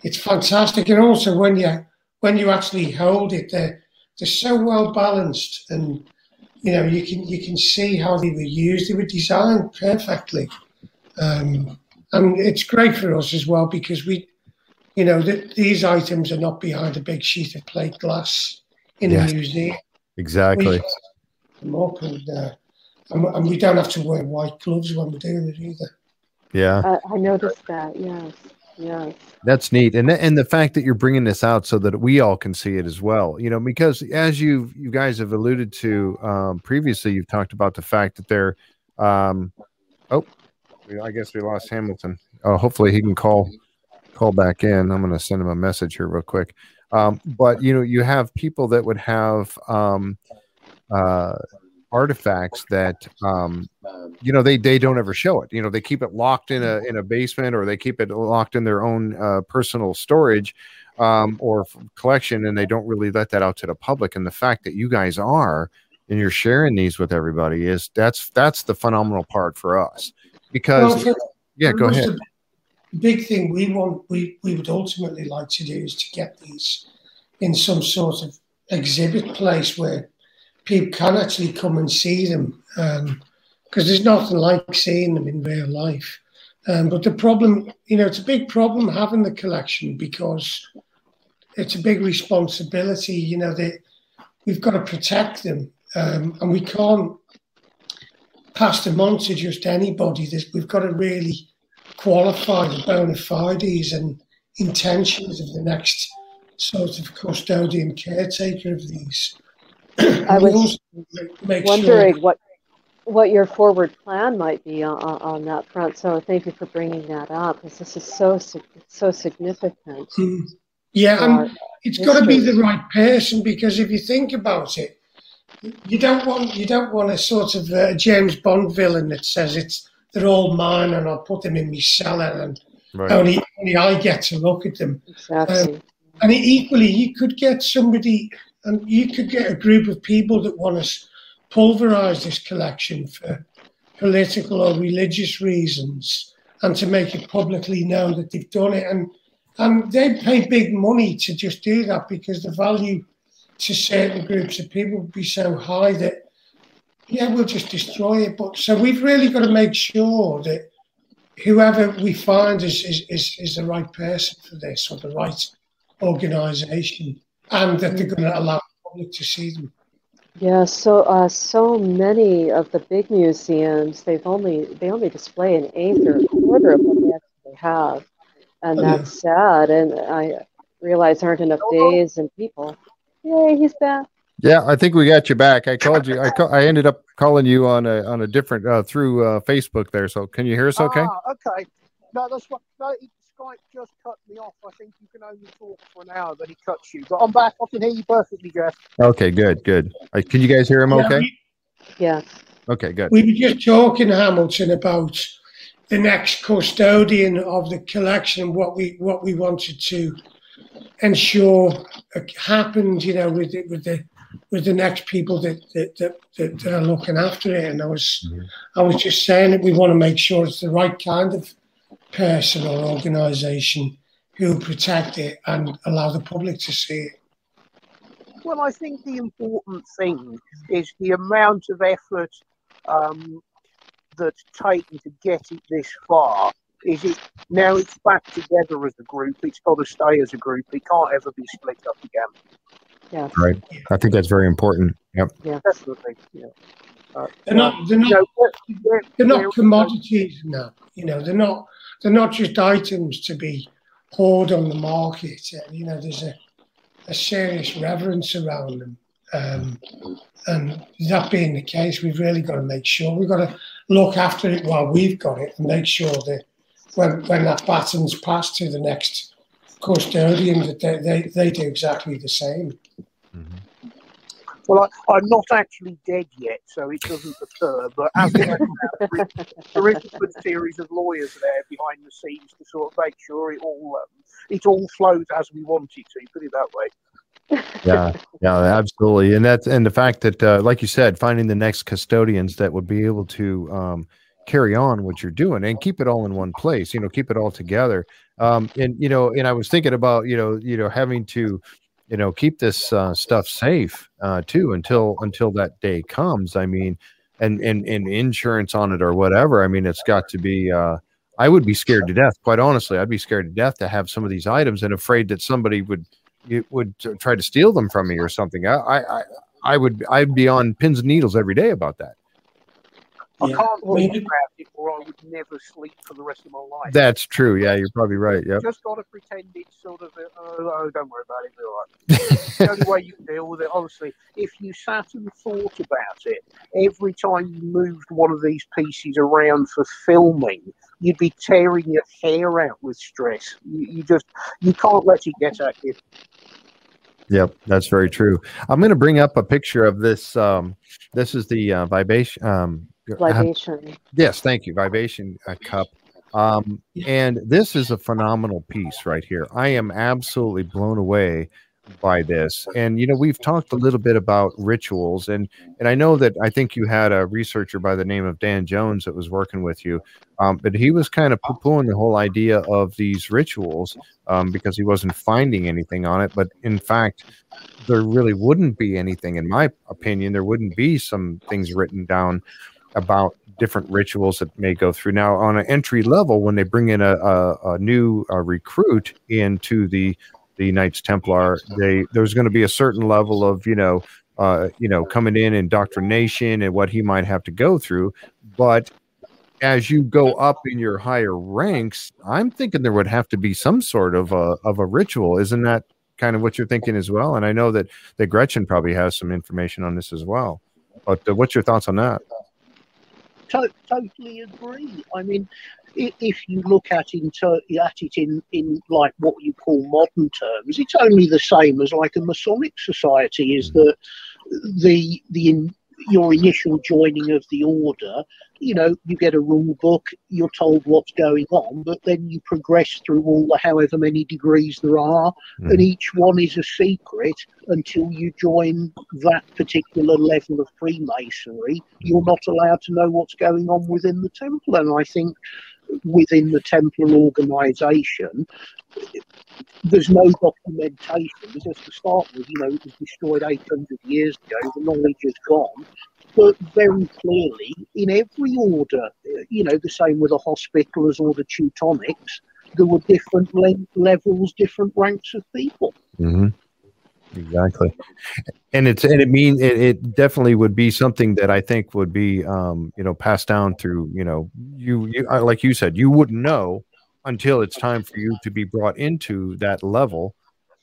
it's fantastic. And also when you when you actually hold it, they're they're so well balanced, and you know you can you can see how they were used. They were designed perfectly, um, and it's great for us as well because we, you know, th- these items are not behind a big sheet of plate glass in yes. a museum. Exactly. We up and, uh, and, and we don't have to wear white gloves when we're doing it either. Yeah, I, I noticed that. Yes. Yes. That's neat, and and the fact that you're bringing this out so that we all can see it as well. You know, because as you you guys have alluded to um, previously, you've talked about the fact that they're. Um, I guess we lost Hamilton. Oh, hopefully he can call call back in. I'm going to send him a message here real quick. Um, but you know, you have people that would have um, uh, artifacts that um, you know they they don't ever show it. You know, they keep it locked in a in a basement or they keep it locked in their own uh, personal storage um, or collection, and they don't really let that out to the public. And the fact that you guys are and you're sharing these with everybody is that's that's the phenomenal part for us because well, yeah, go ahead. The Big thing we want we we would ultimately like to do is to get these in some sort of exhibit place where people can actually come and see them because um, there's nothing like seeing them in real life. Um, but the problem, you know, it's a big problem having the collection because it's a big responsibility. You know, that we've got to protect them, um, and we can't pass them on to just anybody. We've got to really qualify the bona fides and intentions of the next sort of custodian caretaker of these. I was wondering sure. what what your forward plan might be on, on, that front. So thank you for bringing that up because this is so so significant. Mm. Yeah, and it's got to be the right person because if you think about it, you don't want you don't want a sort of uh, James Bond villain that says it's they're all mine and I'll put them in my cellar and right. only only I get to look at them. Exactly. Um, and equally, you could get somebody and you could get a group of people that want to pulverize this collection for political or religious reasons and to make it publicly known that they've done it. And, and they pay big money to just do that because the value to certain groups of people would be so high that, yeah, we'll just destroy it. But so we've really got to make sure that whoever we find is, is, is, is the right person for this or the right organisation and that they're going to allow the public to see them. Yeah, so uh, so many of the big museums they've only they only display an eighth or a quarter of what they actually have, and oh, that's yeah. sad. And I realize there aren't enough days and people. Yay, he's back. Yeah, I think we got you back. I called you. I call, I ended up calling you on a on a different uh, through uh, Facebook there. So can you hear us? Okay. Ah, okay. No, that's what. No, Skype just cut me off. I think you can only talk for an hour, but he cuts you. But I'm back. I can hear you perfectly, Jeff. Okay, good, good. Uh, can you guys hear him okay? Yeah. Okay, good. We were just talking, Hamilton, about the next custodian of the collection what we what we wanted to ensure happened, you know, with the, with the with the next people that that, that, that, are looking after it. And I was mm-hmm. I was just saying that we want to make sure it's the right kind of person or organisation who protect it and allow the public to see it? Well, I think the important thing is the amount of effort um, that's taken to get it this far. Is it now it's back together as a group? It's got to stay as a group. It can't ever be split up again. Yeah. Right. I think that's very important. Yep. Yeah. Definitely. Yeah. Uh, they're not. They're not. You know, they're, they're not commodities now. You know, they're not they're not just items to be hoarded on the market. You know, there's a, a serious reverence around them. Um, and that being the case, we've really got to make sure we've got to look after it while we've got it and make sure that when, when that baton's passed to the next custodian, that they, they, they do exactly the same. Mm-hmm. Well, I, am not actually dead yet, so it doesn't occur. But as there is a good series of lawyers there behind the scenes to sort of make sure it all um, it all flows as we want it to. Put it that way. yeah, yeah, absolutely, and that's and the fact that, uh, like you said, finding the next custodians that would be able to um, carry on what you're doing and keep it all in one place you know keep it all together. Um and you know and i was thinking about you know you know having to you know keep this uh, stuff safe uh too until until that day comes. I mean and and and insurance on it or whatever i mean it's got to be uh i would be scared to death quite honestly. I'd be scared to death to have some of these items and afraid that somebody would would try to steal them from me or something. I i i would i'd be on pins and needles every day about that I can't think about it, or I would never sleep for the rest of my life. That's true. Yeah, you're probably right. Yeah. Just got to pretend it's sort of, a, oh, oh, don't worry about it. It's all right. the only way you can deal with it, honestly, if you sat and thought about it, every time you moved one of these pieces around for filming, you'd be tearing your hair out with stress. You, you just, you can't let it get at you. Yep, that's very true. I'm going to bring up a picture of this. Um, this is the uh, vibration. Um, libation. yes, thank you. Vibation uh, cup. Um, and this is a phenomenal piece right here. I am absolutely blown away by this. And you know, we've talked a little bit about rituals, and and I know that I think you had a researcher by the name of Dan Jones that was working with you, um, but he was kind of poo-pooing the whole idea of these rituals um, because he wasn't finding anything on it. But in fact, there really wouldn't be anything, in my opinion. There wouldn't be some things written down about different rituals that may go through. Now, on an entry level, when they bring in a, a, a new a recruit into the the Knights Templar, they there's going to be a certain level of you know uh, you know coming in indoctrination and what he might have to go through, but as you go up in your higher ranks, I'm thinking there would have to be some sort of a of a ritual. Isn't that kind of what you're thinking as well? And I know that that Gretchen probably has some information on this as well. But uh, what's your thoughts on that? To- totally agree. I mean, if you look at, at it in, in like what you call modern terms, it's only the same as like a Masonic society. Is hmm. that the the in, your initial joining of the order, you know, you get a rule book, you're told what's going on, but then you progress through all the however many degrees there are, mm. and each one is a secret until you join that particular level of Freemasonry. You're not allowed to know what's going on within the temple, and I think within the Templar organisation, there's no documentation. Just to start with, you know, it was destroyed 800 years ago. The knowledge is gone. But very clearly, in every order, you know, the same with the Hospitallers or the Teutonics, there were different le- levels, different ranks of people. Mm-hmm. Exactly, and it's and it mean it, it, definitely would be something that I think would be um, you know passed down through you know you, you like you said you wouldn't know until it's time for you to be brought into that level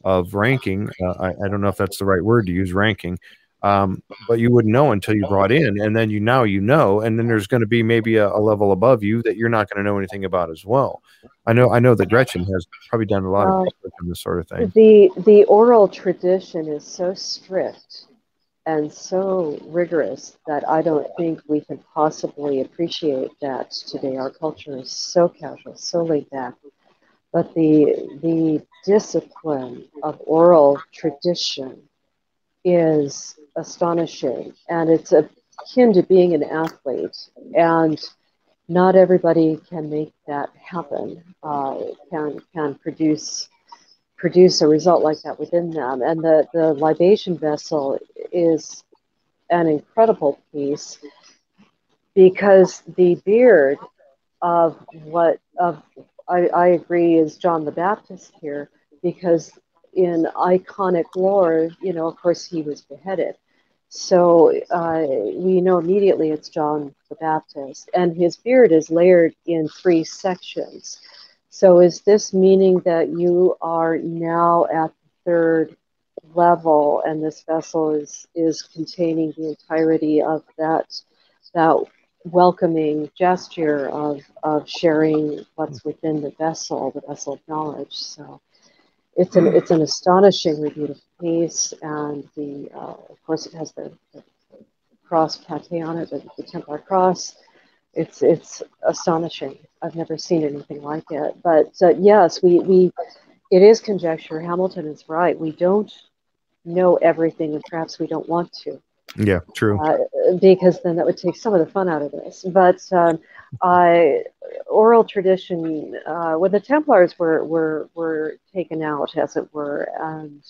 of ranking. Uh, I, I, don't know if that's the right word to use, ranking, um, but you wouldn't know until you brought in, and then you now you know, and then there's going to be maybe a, a, level above you that you're not going to know anything about as well. I know, I know that Gretchen has probably done a lot of this sort of thing. The the oral tradition is so strict and so rigorous that I don't think we can possibly appreciate that today. Our culture is so casual, so laid back. But the the discipline of oral tradition is astonishing, and it's akin to being an athlete. And not everybody can make that happen. Uh, can can produce produce a result like that within them. And the, the libation vessel is an incredible piece because the beard of what of I, I agree is John the Baptist here because in iconic lore, you know, of course he was beheaded. So uh, we know immediately it's John the Baptist, and his beard is layered in three sections. So is this meaning that you are now at the third level and this vessel is, is containing the entirety of that, that welcoming gesture of, of sharing what's within the vessel, the vessel of knowledge. So it's an, it's an astonishingly beautiful piece. And the, uh, of course it has the, the cross pattée on it, the, the Templar cross it's it's astonishing. I've never seen anything like it. But uh, yes, we we it is conjecture. Hamilton is right. We don't know everything, and perhaps we don't want to. Yeah, true. Uh, because then that would take some of the fun out of this. But um, I, oral tradition, uh, when the Templars were, were, were taken out, as it were, and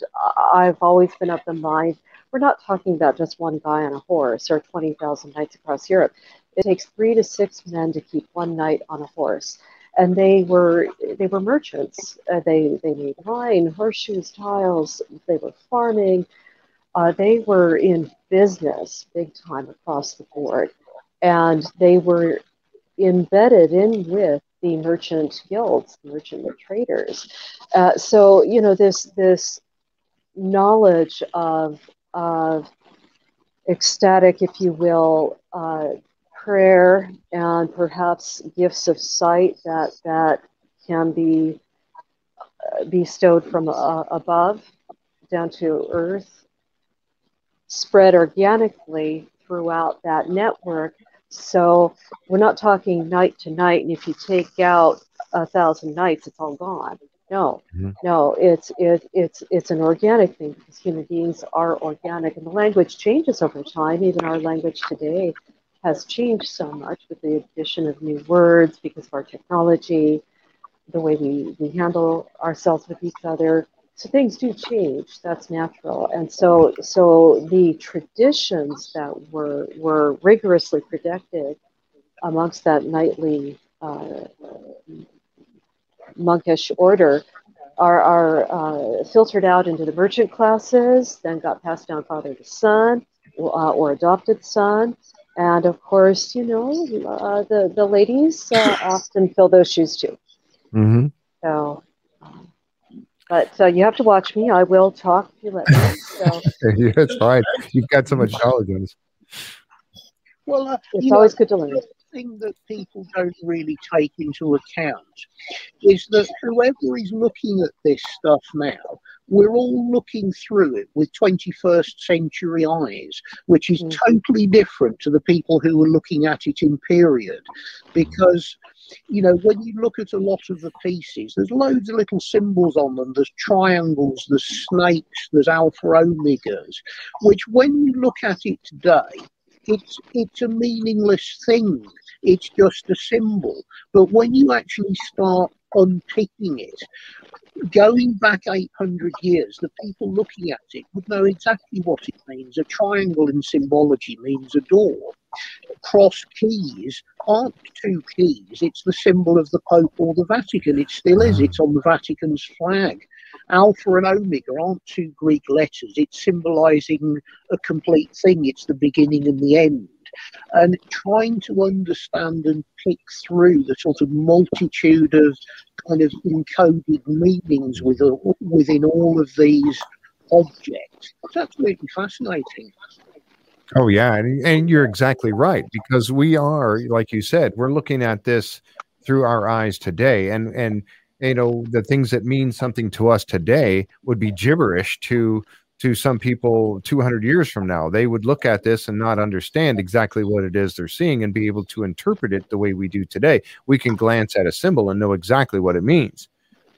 I've always been of the mind, we're not talking about just one guy on a horse or 20,000 knights across Europe. It takes three to six men to keep one knight on a horse. And they were they were merchants. Uh, they they made wine, horseshoes, tiles. They were farming. Uh, they were in business big time across the board, and they were embedded in with the merchant guilds, merchant traders. Uh, so you know this this knowledge of of ecstatic, if you will, uh, prayer and perhaps gifts of sight that that can be uh, bestowed from uh, above down to earth, spread organically throughout that network. So we're not talking knight to knight, and if you take out a thousand knights, it's all gone. No, mm-hmm. no, it's it, it's it's an organic thing because human beings are organic, and the language changes over time. Even our language today has changed so much with the addition of new words because of our technology, the way we, we handle ourselves with each other. So things do change. That's natural. And so so the traditions that were were rigorously protected amongst that knightly uh, monkish order are, are uh, filtered out into the merchant classes, then got passed down father to son uh, or adopted son. And of course, you know, uh, the, the ladies uh, often fill those shoes too. Mm-hmm. So, um, but uh, you have to watch me. I will talk if you let me. So. yeah, it's fine. You've got so much knowledge on this. Well, uh, it's always know, good to learn thing that people don't really take into account is that whoever is looking at this stuff now, we're all looking through it with 21st century eyes, which is mm. totally different to the people who were looking at it in period. Because, you know, when you look at a lot of the pieces, there's loads of little symbols on them. There's triangles, there's snakes, there's alpha omegas, which when you look at it today, it's it's a meaningless thing. It's just a symbol. But when you actually start unpicking it, going back 800 years, the people looking at it would know exactly what it means. A triangle in symbology means a door. Cross keys aren't two keys, it's the symbol of the Pope or the Vatican. It still is, it's on the Vatican's flag. Alpha and Omega aren't two Greek letters, it's symbolizing a complete thing, it's the beginning and the end and trying to understand and pick through the sort of multitude of kind of encoded meanings within, all of these objects. It's absolutely fascinating. Oh yeah, and, and you're exactly right because we are, like you said, we're looking at this through our eyes today, and and you know the things that mean something to us today would be gibberish to to some people 200 years from now. They would look at this and not understand exactly what it is they're seeing and be able to interpret it the way we do today. We can glance at a symbol and know exactly what it means.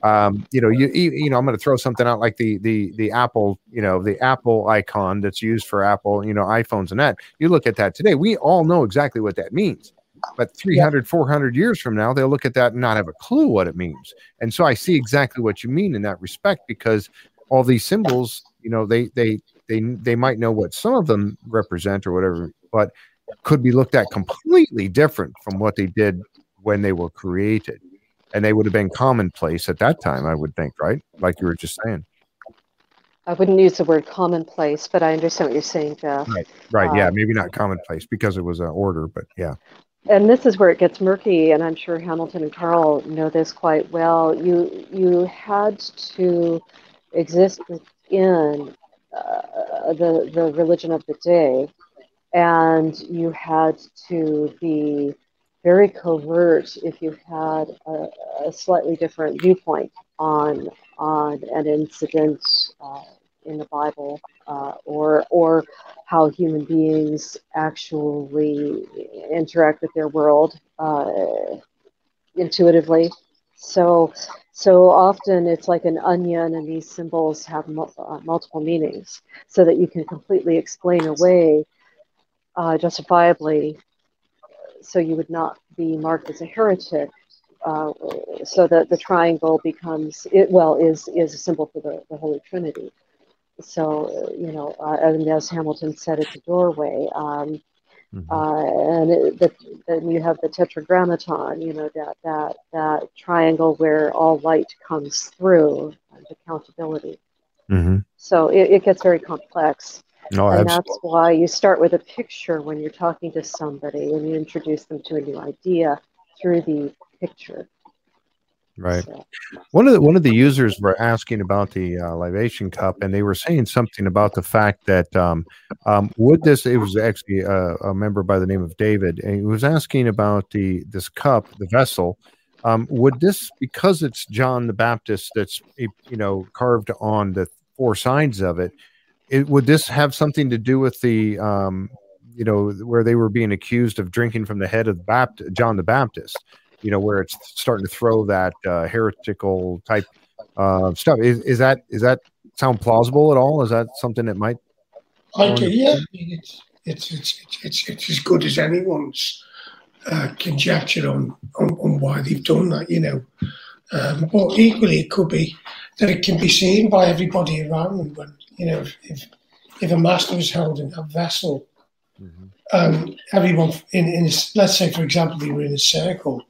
Um, you know, you you know, I'm going to throw something out like the the the Apple, you know, the Apple icon that's used for Apple, you know, iPhones and that. You look at that today, we all know exactly what that means. But 300, yeah. 400 years from now, they'll look at that and not have a clue what it means. And so I see exactly what you mean in that respect because all these symbols you know they they they they might know what some of them represent or whatever but could be looked at completely different from what they did when they were created. And they would have been commonplace at that time i would think right? Like you were just saying. I wouldn't use the word commonplace but i understand what you're saying jeff. Right right um, yeah maybe not commonplace because it was an order but yeah. And this is where it gets murky and i'm sure hamilton and carl know this quite well. You you had to exist in uh, the the religion of the day, and you had to be very covert if you had a, a slightly different viewpoint on on an incident uh, in the Bible uh, or or how human beings actually interact with their world uh, intuitively. So So often it's like an onion, and these symbols have uh, multiple meanings, so that you can completely explain away uh, justifiably, so you would not be marked as a heretic. Uh, so that the triangle becomes it well is is a symbol for the, the Holy Trinity. So you know, uh, and as Hamilton said, it's a doorway. Um, Mm-hmm. Uh, and it, the, then you have the tetragrammaton, you know, that, that, that triangle where all light comes through, and accountability. Mm-hmm. So it, it, gets very complex. No, and absolutely. that's why you start with a picture when you're talking to somebody and you introduce them to a new idea through the picture. Right. So. One of the one of the users were asking about the uh, libation cup, and they were saying something about the fact that um, um, would this? It was actually a, a, member by the name of David, and he was asking about the this cup, the vessel. Um, would this, because it's John the Baptist that's you know carved on the four sides of it, it would this have something to do with the um, you know where they were being accused of drinking from the head of Bapt- John the Baptist? You know, where it's starting to throw that uh, heretical type uh, stuff. Is, is that is that sound plausible at all? Is that something that might? I can, yeah, it's, it's it's it's it's as good as anyone's uh, conjecture on, on on why they've done that. You know, um, but equally it could be that it can be seen by everybody around them. When you know, if if, if a master is holding a vessel. Mm-hmm. Um, everyone in, in let's say, for example, they were in a circle,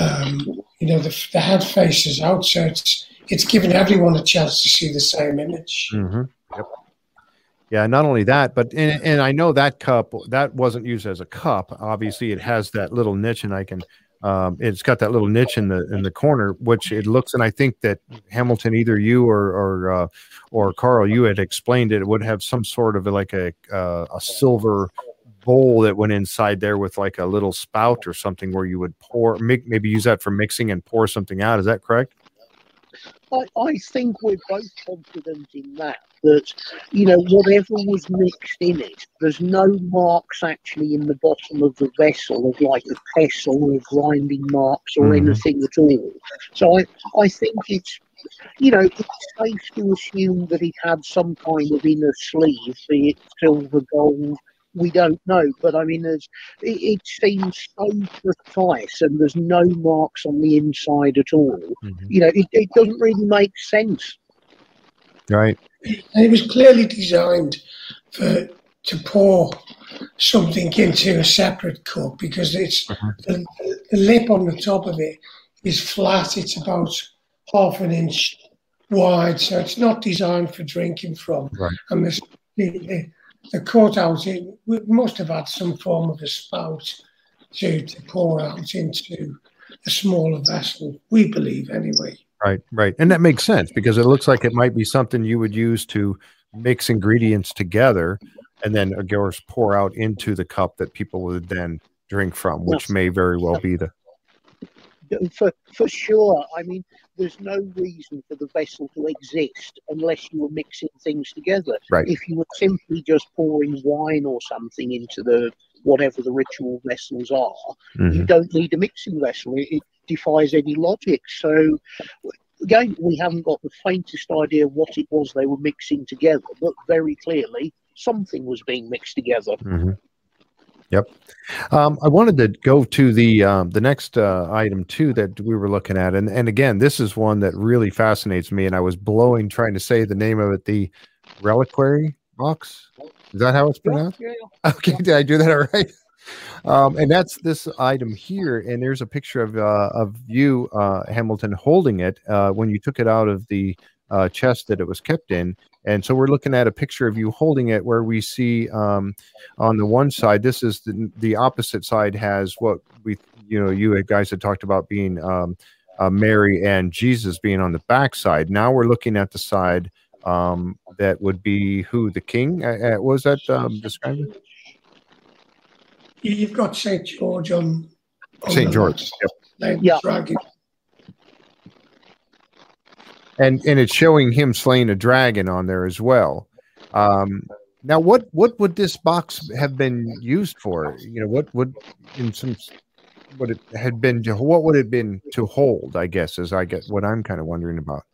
um, you know, the, the head faces out, so it's it's given everyone a chance to see the same image. Mm-hmm. Yep. Yeah, not only that, but and, and I know that cup that wasn't used as a cup. Obviously, it has that little niche, and I can. Um, it's got that little niche in the in the corner, which it looks, and I think that Hamilton, either you or or uh, or Carl, you had explained it, it would have some sort of like a uh, a silver bowl that went inside there with like a little spout or something where you would pour, maybe use that for mixing and pour something out. Is that correct? I, I think we're both confident in that. That you know, whatever was mixed in it, there's no marks actually in the bottom of the vessel of like a pestle or grinding marks or mm-hmm. anything at all. So I, I think it's you know, it's safe to assume that it had some kind of inner sleeve, be it silver, gold, we don't know. But I mean, there's, it, it, seems so precise, and there's no marks on the inside at all. Mm-hmm. You know, it, it doesn't really make sense. Right. And it was clearly designed for to pour something into a separate cup because it's uh-huh. the, the, lip on the top of it is flat. It's about half an inch wide, so it's not designed for drinking from. Right. And the, the, the cutout, it must have had some form of a spout to, to pour out into a smaller vessel, we believe anyway. Right, right. And that makes sense because it looks like it might be something you would use to mix ingredients together and then of course pour out into the cup that people would then drink from, which may very well be the for for sure. I mean, there's no reason for the vessel to exist unless you were mixing things together. Right. If you were simply just pouring wine or something into the whatever the ritual vessels are, mm-hmm. you don't need a mixing vessel. It, it defies any logic. So again, we haven't got the faintest idea what it was they were mixing together, but very clearly something was being mixed together. Mm-hmm. Yep. Um, I wanted to go to the um, the next uh, item too that we were looking at, and and again, this is one that really fascinates me, and I was blowing trying to say the name of it, the reliquary box. Is that how it's pronounced? Yeah, yeah. Okay, did I do that all right? Um, and that's this item here, and there's a picture of uh, of you, uh, Hamilton, holding it uh, when you took it out of the uh, chest that it was kept in. And so we're looking at a picture of you holding it where we see um, on the one side, this is the, the opposite side has what we, you know, you guys had talked about being um, uh, Mary and Jesus being on the back side. Now we're looking at the side um, that would be who the king uh, uh was that um, described? You've got Saint George on, on Saint George. Yep. Yeah. Dragon and and it's showing him slaying a dragon on there as well. Um, now, what what would this box have been used for? You know, what would in some what it had been to, what would it been to hold? I guess is I get what I'm kind of wondering about.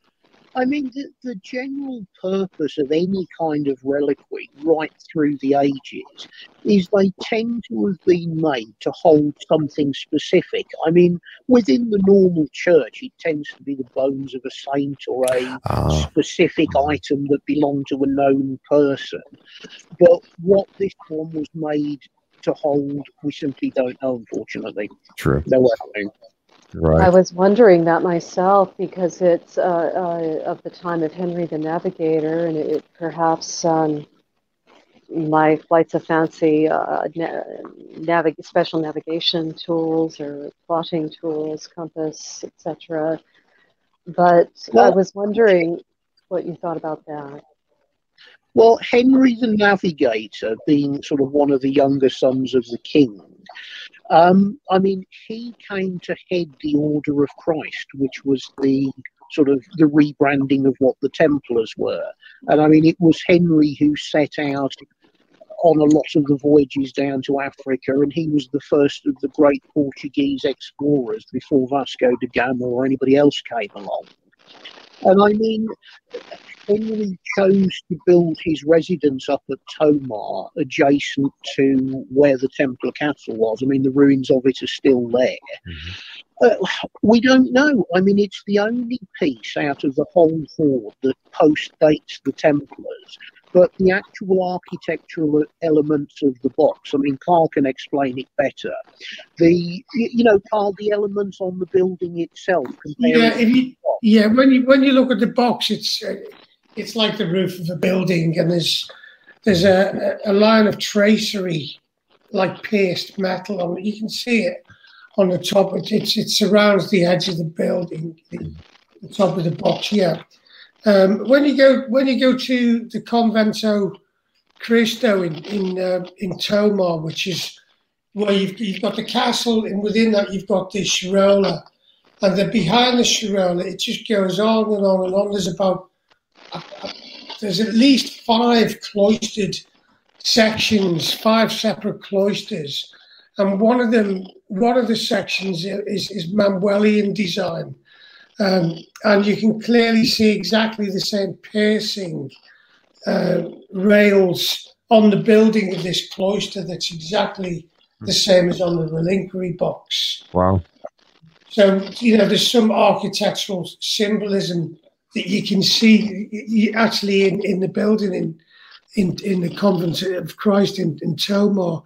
I mean, the, the general purpose of any kind of reliquary right through the ages is they tend to have been made to hold something specific. I mean, within the normal church, it tends to be the bones of a saint or a uh, specific item that belonged to a known person. But what this one was made to hold, we simply don't know, unfortunately. True. No way. Right. I was wondering that myself because it's uh, uh, of the time of Henry the Navigator, and it, perhaps um, my flights of fancy uh, navig- special navigation tools or plotting tools, compass, etc. But well, I was wondering what you thought about that. Well, Henry the Navigator, being sort of one of the younger sons of the king, um, I mean, he came to head the Order of Christ, which was the sort of the rebranding of what the Templars were. And I mean, it was Henry who set out on a lot of the voyages down to Africa, and he was the first of the great Portuguese explorers before Vasco da Gama or anybody else came along. And I mean, Henry chose to build his residence up at Tomar, adjacent to where the Templar castle was. I mean, the ruins of it are still there. Mm-hmm. Uh, we don't know. I mean, it's the only piece out of the whole hoard that post dates the Templars. But the actual architectural elements of the box, I mean, Carl can explain it better. The, you know, Carl, the elements on the building itself. Yeah, you, yeah. When you when you look at the box, it's uh, it's like the roof of a building, and there's there's a, a line of tracery like pierced metal on it. You can see it on the top. It, it, it surrounds the edge of the building, the, the top of the box. Yeah. Um, when you go when you go to the Convento Cristo in in uh, in Tomar, which is where you've, you've got the castle, and within that you've got the Charola, and then behind the Charola it just goes on and on and on. There's about there's at least five cloistered sections, five separate cloisters, and one of them, one of the sections is, is Manuelian design, um, and you can clearly see exactly the same piercing uh, rails on the building of this cloister. That's exactly the same as on the reliquary box. Wow. So you know, there's some architectural symbolism that you can see actually in, in the building in, in in the convent of Christ in, in Tomar.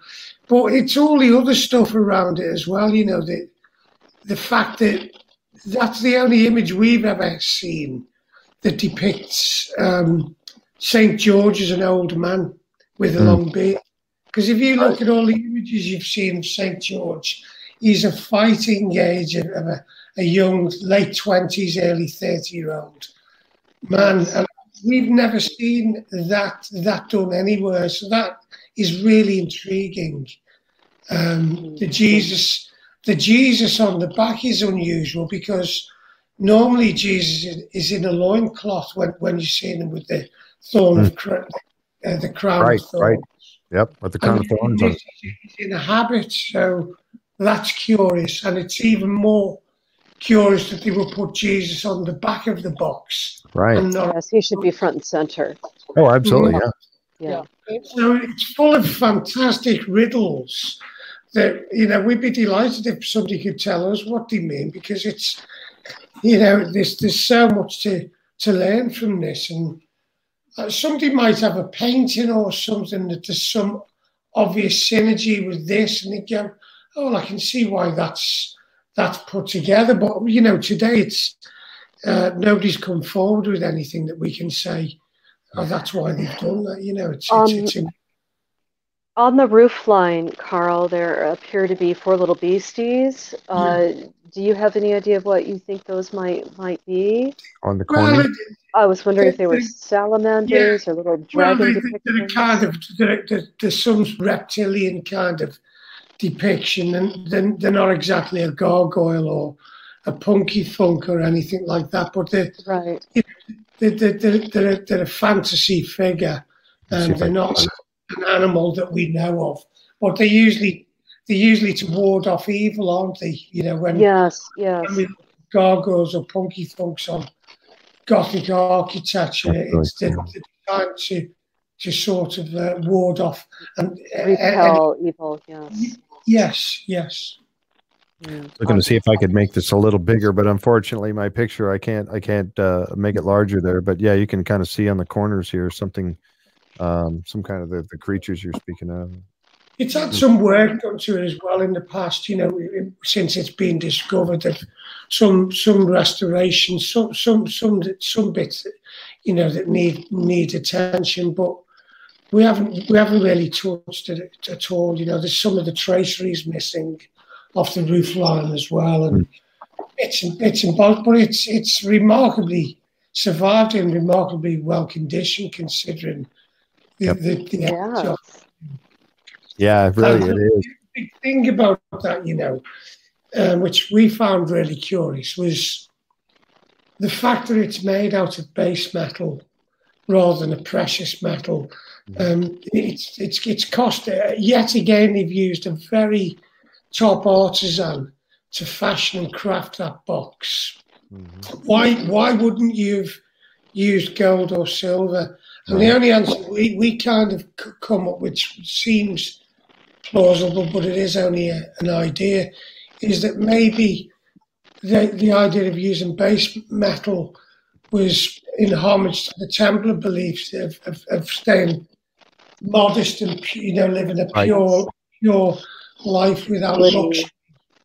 But it's all the other stuff around it as well, you know, the the fact that that's the only image we've ever seen that depicts um, St. George as an old man with a mm. long beard. Because if you look at all the images you've seen of St. George, he's a fighting age of, a, a young, late 20s, early 30 year old man. And we've never seen that that done anywhere. So that is really intriguing. Um, the Jesus, the Jesus on the back is unusual because normally Jesus is in a loincloth when, when you're seeing him with the thorn mm. of hmm. uh, the crown right, of thorns. Right. Yep, with the crown and of thorns. He's in a habit, so that's curious, and it's even more curious that they would put Jesus on the back of the box. Right. Not, yes, he should be front and center. Oh, absolutely, yeah. Yeah. yeah. So it's full of fantastic riddles that, you know, we'd be delighted if somebody could tell us what they mean because it's, you know, there's, there's so much to, to learn from this. And uh, somebody might have a painting or something that there's some obvious synergy with this and they go, oh, well, I can see why that's that's put together. But you know, today it's uh, nobody's come forward with anything that we can say. Oh, that's why they've done that. You know, it's, um, it's, it's on the roof line, Carl. There appear to be four little beasties. Uh, yeah. Do you have any idea of what you think those might might be? On the corner. Well, I was wondering if they were salamanders yeah. or little dragon well, they, they're kind of they're, they're some reptilian kind of depiction, and they're, they're not exactly a gargoyle or a hunky punk or anything like that, but they're right. They're, they're, they're, they're, they're a fantasy figure, and they're not an, an animal that we know of. But they usually they're usually to ward off evil, aren't they? You know, when yes, yes, when we gargoyles or hunky punks on Gothic architecture, it's the, the time to to sort of uh, ward off and repel uh, evil. Yes, yes, yes. Mm. Looking to see if I could make this a little bigger, but unfortunately, my picture I can't I can't uh, make it larger there. But yeah, you can kind of see on the corners here something, um, some kind of the, the creatures you're speaking of. It's had some work done to it as well in the past. You know, since it's been discovered, that some some restorations, some some some some bits, you know, that need need attention, but we haven't we haven't really touched it at all. You know, there's some of the traceries missing off the roof line as well, and it's it's involved, but it's it's remarkably survived and remarkably well conditioned considering yep. the, the yeah. yeah, really, it is. The big thing about that, you know, um, which we found really curious, was the fact that it's made out of base metal rather than a precious metal. Mm-hmm. Um, it's it's it's cost uh, yet again. They've used a very top artisan to fashion and craft that box. Mm-hmm. Why why wouldn't you have used gold or silver? And right. the only answer we, we kind of come up with seems plausible, but it is only a, an idea, is that maybe the, the idea of using base metal was in homage to the Templar beliefs of, of, of staying modest and you know living a pure pure life without luxury.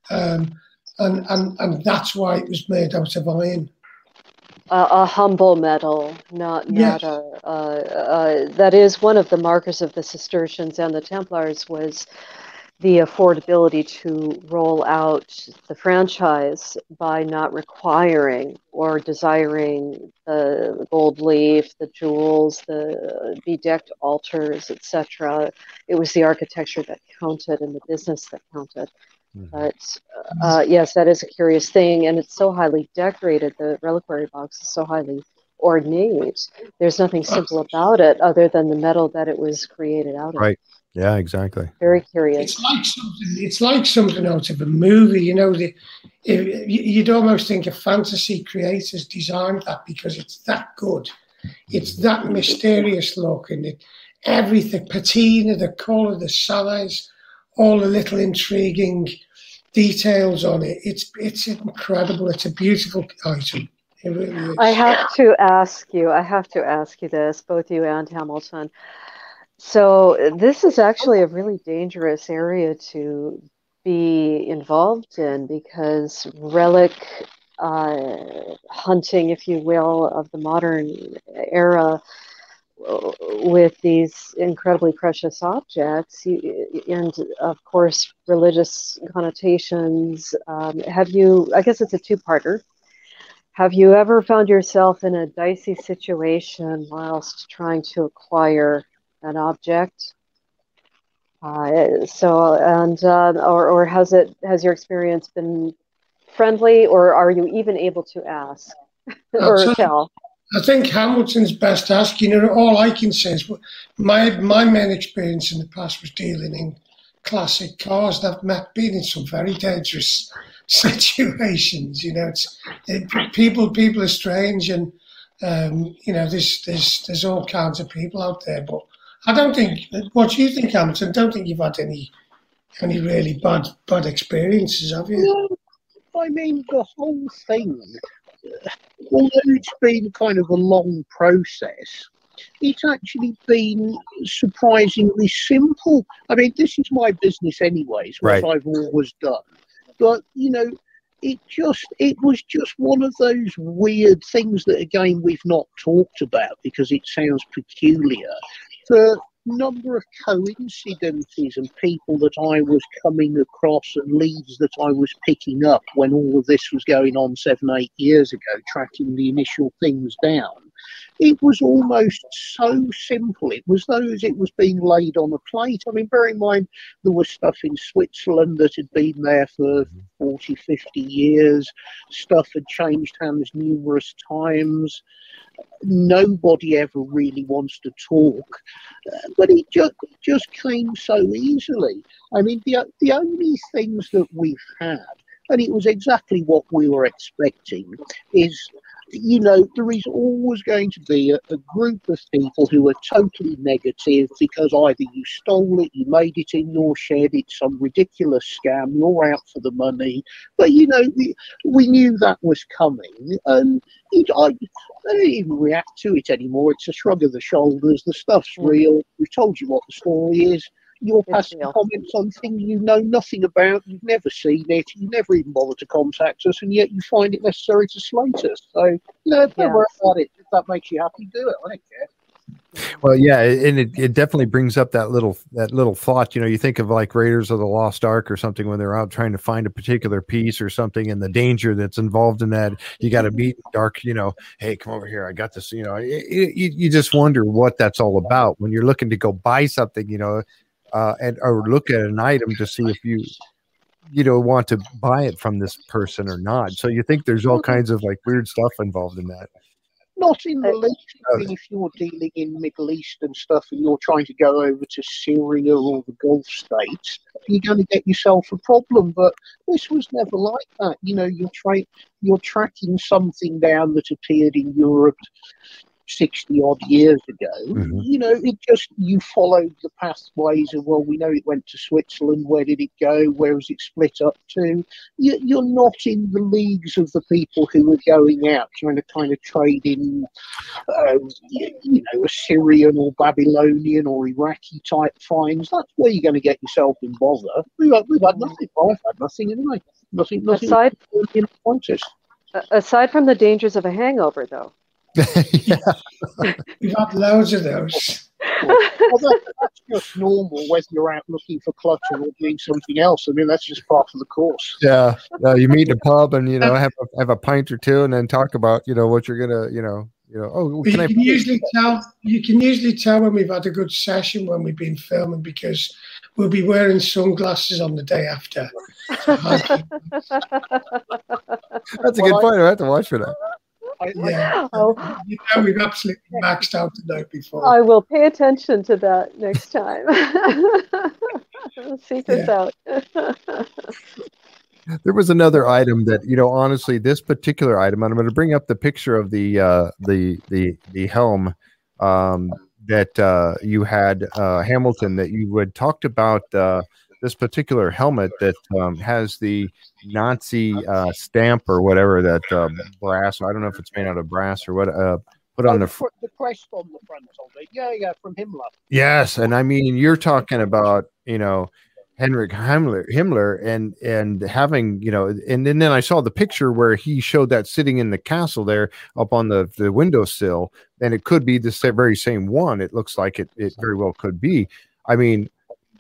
Um, and, and, and that's why it was made out of iron. Uh, a humble metal, not not yes. a. Uh, uh, that is one of the markers of the Cistercians and the Templars was the affordability to roll out the franchise by not requiring or desiring the gold leaf, the jewels, the bedecked altars, etc. It was the architecture that counted and the business that counted. Mm-hmm. But uh, yes, that is a curious thing, and it's so highly decorated. The reliquary box is so highly ornate. There's nothing simple about it other than the metal that it was created out of. Right. Yeah, exactly. Very curious. It's like something. It's like something out of a movie. You know, the, you'd almost think a fantasy creators designed that because it's that good. It's that mysterious look, and it, everything, patina, the color, the size, all the little intriguing details on it. It's it's incredible. It's a beautiful item. Really I have to ask you. I have to ask you this, both you and Hamilton. So this is actually a really dangerous area to be involved in because relic uh, hunting, if you will, of the modern era with these incredibly precious objects. And of course religious connotations. Um, have you i guess it's a two-parter. Have you ever found yourself in a dicey situation whilst trying to acquire an object? Uh, so and uh, or, or has it has your experience been friendly or are you even able to ask or tell I think Hamilton's best asking. All I can say is my my main experience in the past was dealing in classic cars. I've met been in some very dangerous situations. You know, it's it, people people are strange, and um, you know, there's there's there's all kinds of people out there. But I don't think. What do you think, Hamilton? Don't think you've had any any really bad bad experiences, have you? No, I mean, the whole thing although it's been kind of a long process, it's actually been surprisingly simple. I mean, this is my business, anyways, what right. I've always done. But, you know, it just it was just one of those weird things that again we've not talked about because it sounds peculiar the number of coincidences and people that I was coming across and leads that I was picking up when all of this was going on seven, eight years ago, tracking the initial things down. It was almost so simple. It was those it was being laid on a plate. I mean, bear in mind, there was stuff in Switzerland that had been there for 40, 50 years. Stuff had changed hands numerous times. Nobody ever really wants to talk, uh, but it just just came so easily. I mean, the the only things that we've had, and it was exactly what we were expecting, is you know, there is always going to be a, a, group of people who are totally negative because either you stole it, you made it in your shed, it's some ridiculous scam, you're out for the money. But, you know, we, we knew that was coming. And it, I, I don't even react to it anymore. It's a shrug of the shoulders. The stuff's mm. real. We've told you what the story is you're passing comments on things you know nothing about, you've never seen it, you never even bother to contact us, and yet you find it necessary to slate us. So, you know, don't yeah. worry about it. If that makes you happy, do it. I don't care. Well, yeah, and it, it definitely brings up that little that little thought. You know, you think of like Raiders of the Lost Ark or something when they're out trying to find a particular piece or something, and the danger that's involved in that. You got to meet dark. You know, hey, come over here. I got this. You know, it, it, you just wonder what that's all about when you're looking to go buy something. You know, uh, and or look at an item to see if you you know want to buy it from this person or not. So you think there's all kinds of like weird stuff involved in that. Not in the least. I mean, if you're dealing in Middle Eastern stuff and you're trying to go over to Syria or the Gulf states, you're going to get yourself a problem. But this was never like that. You know, you're tra- you're tracking something down that appeared in Europe 60 odd years ago. Mm-hmm. You know, it just, you followed the pathways of, well, we know it went to Switzerland. Where did it go? Where was it split up to? You, you're not in the leagues of the people who are going out trying to kind of trade in, uh, you, know, Assyrian or Babylonian or Iraqi type finds. That's where you're going to get yourself in bother. We've had, we've had nothing. I've had nothing anyway. Nothing, nothing. Aside, aside from the dangers of a hangover, though, yeah. We've had loads of those. well, that, that's just normal whether you're out looking for clutter or doing something else. I mean, that's just part of the course. Yeah, uh, you meet in a pub and you know have a, have a pint or two, and then talk about you know what you're gonna you know you know. Oh, can you I can usually tell. You can usually tell when we've had a good session when we've been filming because we'll be wearing sunglasses on the day after. that's a good point. I have to watch for that. I, yeah. Oh. You know, we've absolutely maxed out the night before. I will pay attention to that next time. Seek this out. there was another item that you know honestly this particular item and i'm going to bring up the picture of the uh the the the helm um that uh you had uh hamilton that you had talked about uh this particular helmet that um, has the Nazi uh, stamp or whatever that uh, brass. I don't know if it's made out of brass or what. Uh, put on the, fr- the crest on the front of it. Yeah, yeah, from Himmler. Yes, and I mean you're talking about you know Henrik Himmler, Himmler, and and having you know, and, and then I saw the picture where he showed that sitting in the castle there up on the the windowsill, and it could be the very same one. It looks like it it very well could be. I mean,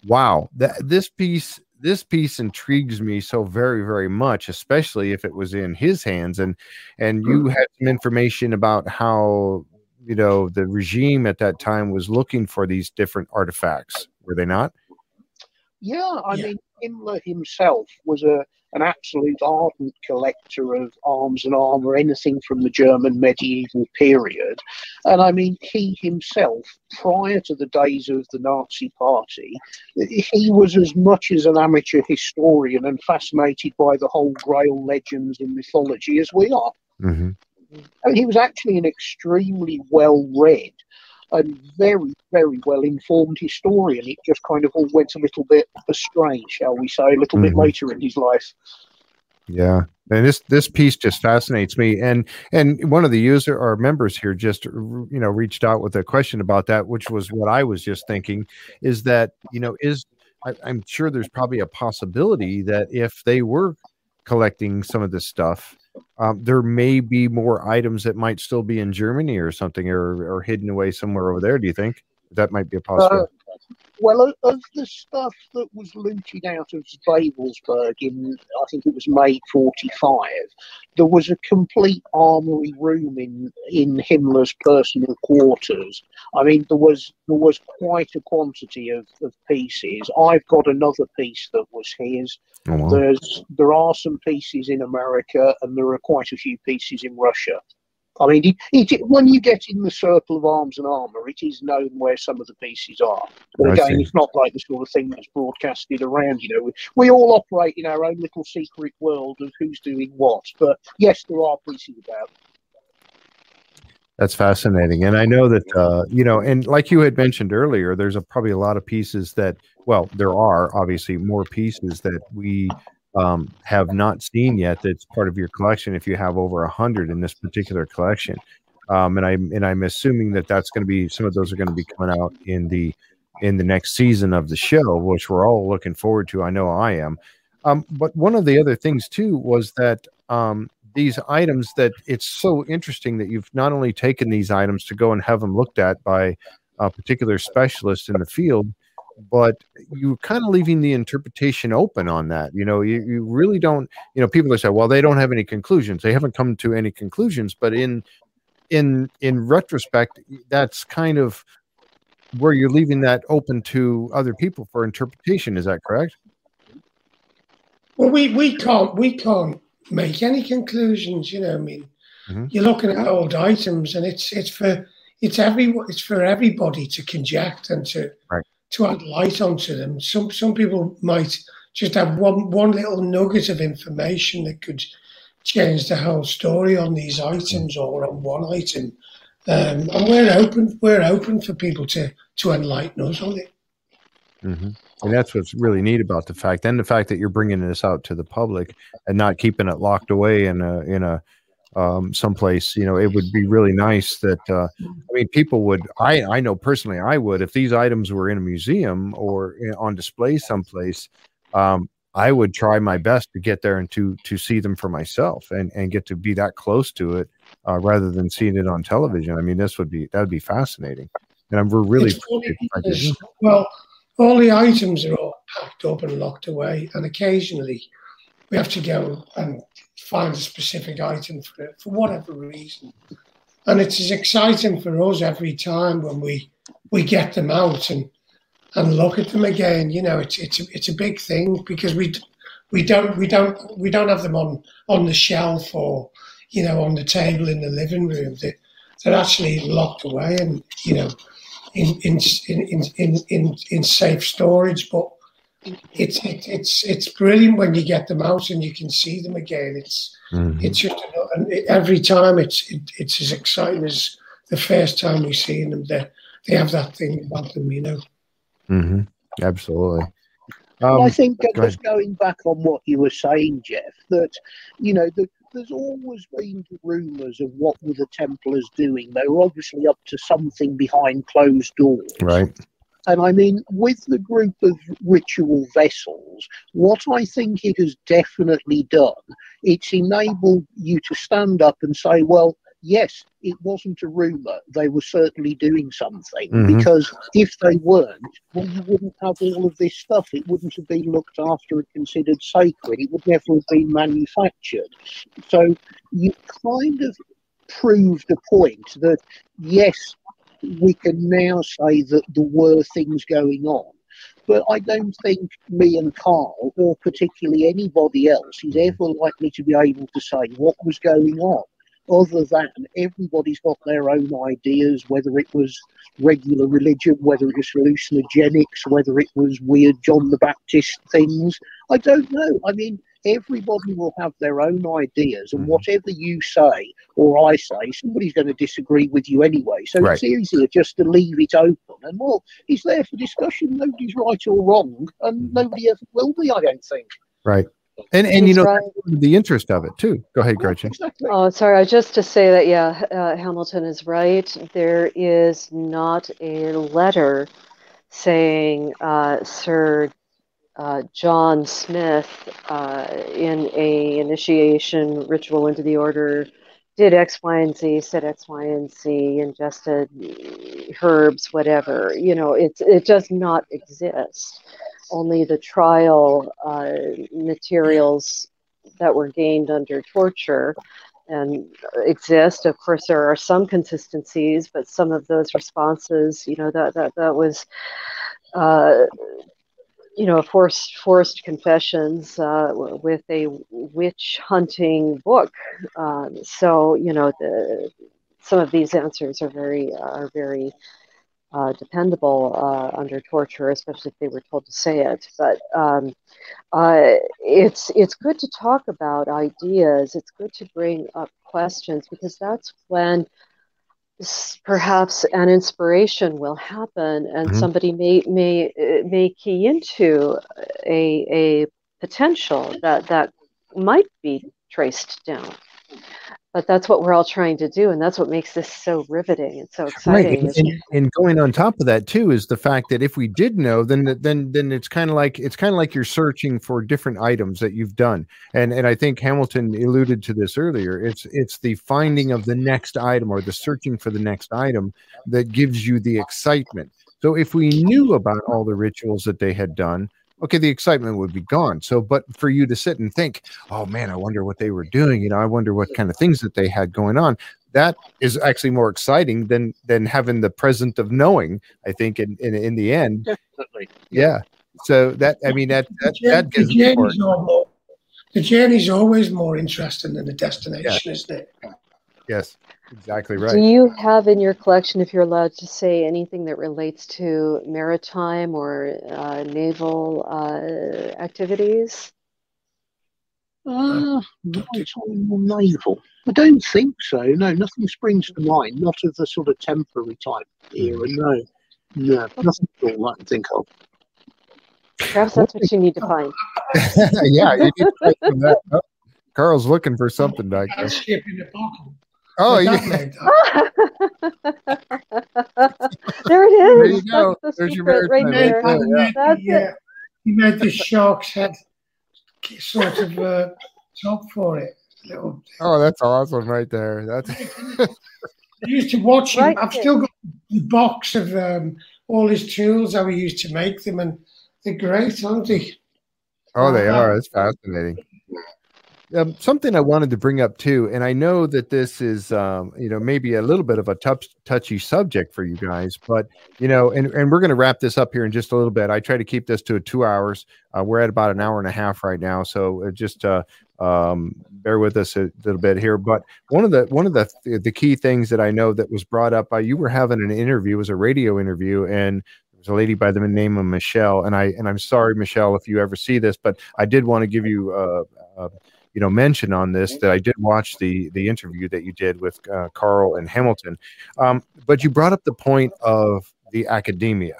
wow, that this piece this piece intrigues me so very very much especially if it was in his hands and and you mm-hmm. had some information about how you know the regime at that time was looking for these different artifacts were they not yeah i yeah. mean himmler himself was a an absolute ardent collector of arms and armor, anything from the German medieval period. And I mean, he himself, prior to the days of the Nazi Party, he was as much as an amateur historian and fascinated by the whole Grail legends and mythology as we are. Mm-hmm. I mean, he was actually an extremely well read and very, very well informed historian. It just kind of all went a little bit astray, shall we say, a little mm-hmm. bit later in his life. Yeah, and this this piece just fascinates me. And and one of the user or members here just you know reached out with a question about that, which was what I was just thinking. Is that you know is I, I'm sure there's probably a possibility that if they were collecting some of this stuff um, there may be more items that might still be in Germany or something, or, or hidden away somewhere over there. Do you think that might be a possibility? Uh, well, of the stuff that was looted out of Wewelsburg in, I think it was May 45, there was a complete armory room in, in Himmler's personal quarters. I mean, there was there was quite a quantity of, of pieces. I've got another piece that was his. Oh, wow. There's there are some pieces in America, and there are quite a few pieces in Russia. I mean, it, it, when you get in the circle of arms and armour, it is known where some of the pieces are. But again, it's not like the sort of thing that's broadcasted around. You know, we, we, all operate in our own little secret world of who's doing what. But yes, there are pieces about. That's fascinating, and I know that uh, you know, and like you had mentioned earlier, there's a, probably a lot of pieces that, well, there are obviously more pieces that we um, have not seen yet that's part of your collection if you have over a hundred in this particular collection. Um, and i'm and i'm assuming that that's going to be some of those are going to be coming out in the in the next season of the show which we're all looking forward to. I know i am. Um, but one of the other things too was that um, these items that it's so interesting that you've not only taken these items to go and have them looked at by a particular specialist in the field but you're kind of leaving the interpretation open on that. You know, you, you really don't, you know, people that say, well, they don't have any conclusions. They haven't come to any conclusions, but in in in retrospect, that's kind of where you're leaving that open to other people for interpretation. Is that correct? Well, we, we can't we can't make any conclusions. You know, I mean, mm-hmm. you're looking at old items, and it's it's for it's every it's for everybody to conject and to right to add light onto them. Some some people might just have one one little nugget of information that could change the whole story on these items or on one item. Um, and we're open we're open for people to to enlighten us on it. Mm-hmm. And that's what's really neat about the fact, and the fact that you're bringing this out to the public and not keeping it locked away in a in a um, someplace. You know, it would be really nice that uh, I mean, people would. I I know personally, I would if these items were in a museum or on display someplace. Um, I would try my best to get there and to to see them for myself and and get to be that close to it uh, rather than seeing it on television. I mean, this would be that would be fascinating, and I'm really because, well. All the items are all packed up and locked away, and occasionally we have to go and find a specific item for it for whatever reason. And it's as exciting for us every time when we we get them out and and look at them again. You know, it's it's a, it's a big thing because we we don't we don't we don't have them on on the shelf or you know on the table in the living room. They, they're actually locked away and you know in in in in in, in safe storage, but it's it, it's it's brilliant when you get them out and you can see them again. It's mm-hmm. it's just and every time it's it, it's as exciting as the first time we seen them. They they have that thing about them, you know. Mm-hmm. Absolutely. Um, I think go just going back on what you were saying, Jeff, that you know the, there's always been rumours of what were the Templars doing. They were obviously up to something behind closed doors, right? And I mean, with the group of ritual vessels, what I think it has definitely done, it's enabled you to stand up and say, well, yes, it wasn't a rumour. They were certainly doing something. Mm-hmm. Because if they weren't, well, you wouldn't have all of this stuff. It wouldn't have been looked after and considered sacred. It would never have been manufactured. So you kind of proved a point that, yes, we can now say that there were things going on. But I don't think me and Carl, or particularly anybody else, is ever likely to be able to say what was going on. Other than everybody's got their own ideas, whether it was regular religion, whether it was hallucinogenics, whether it was weird John the Baptist things. I don't know. I mean, everybody will have their own ideas, and mm-hmm. whatever you say or I say, somebody's going to disagree with you anyway. So right. it's easier just to leave it open. And well, it's there for discussion. Nobody's right or wrong, and mm-hmm. nobody ever will be. I don't think. Right. And and you know right. the interest of it too. Go ahead, Gretchen. Oh, sorry. I just to say that yeah, uh, Hamilton is right. There is not a letter saying uh, Sir uh, John Smith uh, in a initiation ritual into the order did X, Y, and Z, said X, Y, and Z, ingested herbs, whatever. You know, it it does not exist. Only the trial uh, materials that were gained under torture and exist. Of course, there are some consistencies, but some of those responses, you know, that that that was uh, you know, forced forced confessions uh, with a witch hunting book. Um, so you know, the some of these answers are very are very uh, dependable uh, under torture, especially if they were told to say it. But um, uh, it's it's good to talk about ideas. It's good to bring up questions because that's when perhaps an inspiration will happen and mm-hmm. somebody may may may key into a a potential that that might be traced down but that's what we're all trying to do and that's what makes this so riveting and so exciting right. and, and, and, going on top of that too is the fact that if we did know then then then it's kind of like it's kind of like you're searching for different items that you've done and and i think hamilton alluded to this earlier it's it's the finding of the next item or the searching for the next item that gives you the excitement so if we knew about all the rituals that they had done okay, the excitement would be gone. So, but for you to sit and think, oh man, I wonder what they were doing. You know, I wonder what kind of things that they had going on. That is actually more exciting than than having the present of knowing. I think in in, in the end, definitely, yeah. So that I mean that that, the that gives the journey's, more, the journey's always more interesting than the destination, yeah. isn't it? Yes. Exactly right. Do you have in your collection, if you're allowed to say anything that relates to maritime or uh, naval uh, activities? Uh, maritime or naval? I don't think so. No, nothing springs to mind. Not of the sort of temporary type era. No, no, nothing at all I can think of. Perhaps that's what you need to find. yeah, you need to find that. Oh, Carl's looking for something back there. Oh, yeah. there it is. There you go. The There's your right there. Yeah. That's yeah. it. He made the shark's head sort of uh, top for it. Little... Oh, that's awesome right there. That's. I used to watch him. Right I've still got the box of um, all his tools, how he used to make them, and they're great, aren't they? Oh, they are. It's fascinating um, something I wanted to bring up too, and I know that this is, um, you know, maybe a little bit of a touch, touchy subject for you guys, but you know, and and we're going to wrap this up here in just a little bit. I try to keep this to two hours. Uh, we're at about an hour and a half right now, so uh, just uh, um, bear with us a little bit here. But one of the one of the the key things that I know that was brought up by you were having an interview, it was a radio interview, and a lady by the name of Michelle, and I and I'm sorry, Michelle, if you ever see this, but I did want to give you. Uh, uh, you know mention on this that I did watch the the interview that you did with uh, Carl and Hamilton, um, but you brought up the point of the academia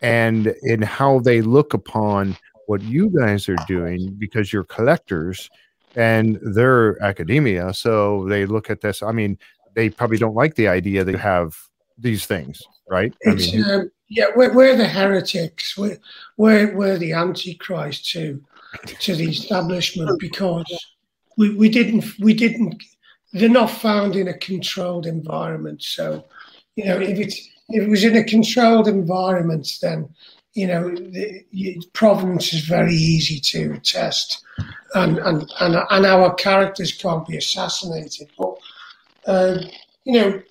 and in how they look upon what you guys are doing because you're collectors and they're academia, so they look at this. I mean, they probably don't like the idea that you have these things, right? I mean, um, yeah, we're, we're, the heretics. We're, we're, we're the antichrist too to the establishment because we, we didn't we didn't they're not found in a controlled environment. So, you know, if it's if it was in a controlled environment, then you know the, provenance is very easy to test, and and and, and our characters can't be assassinated. But uh, you know,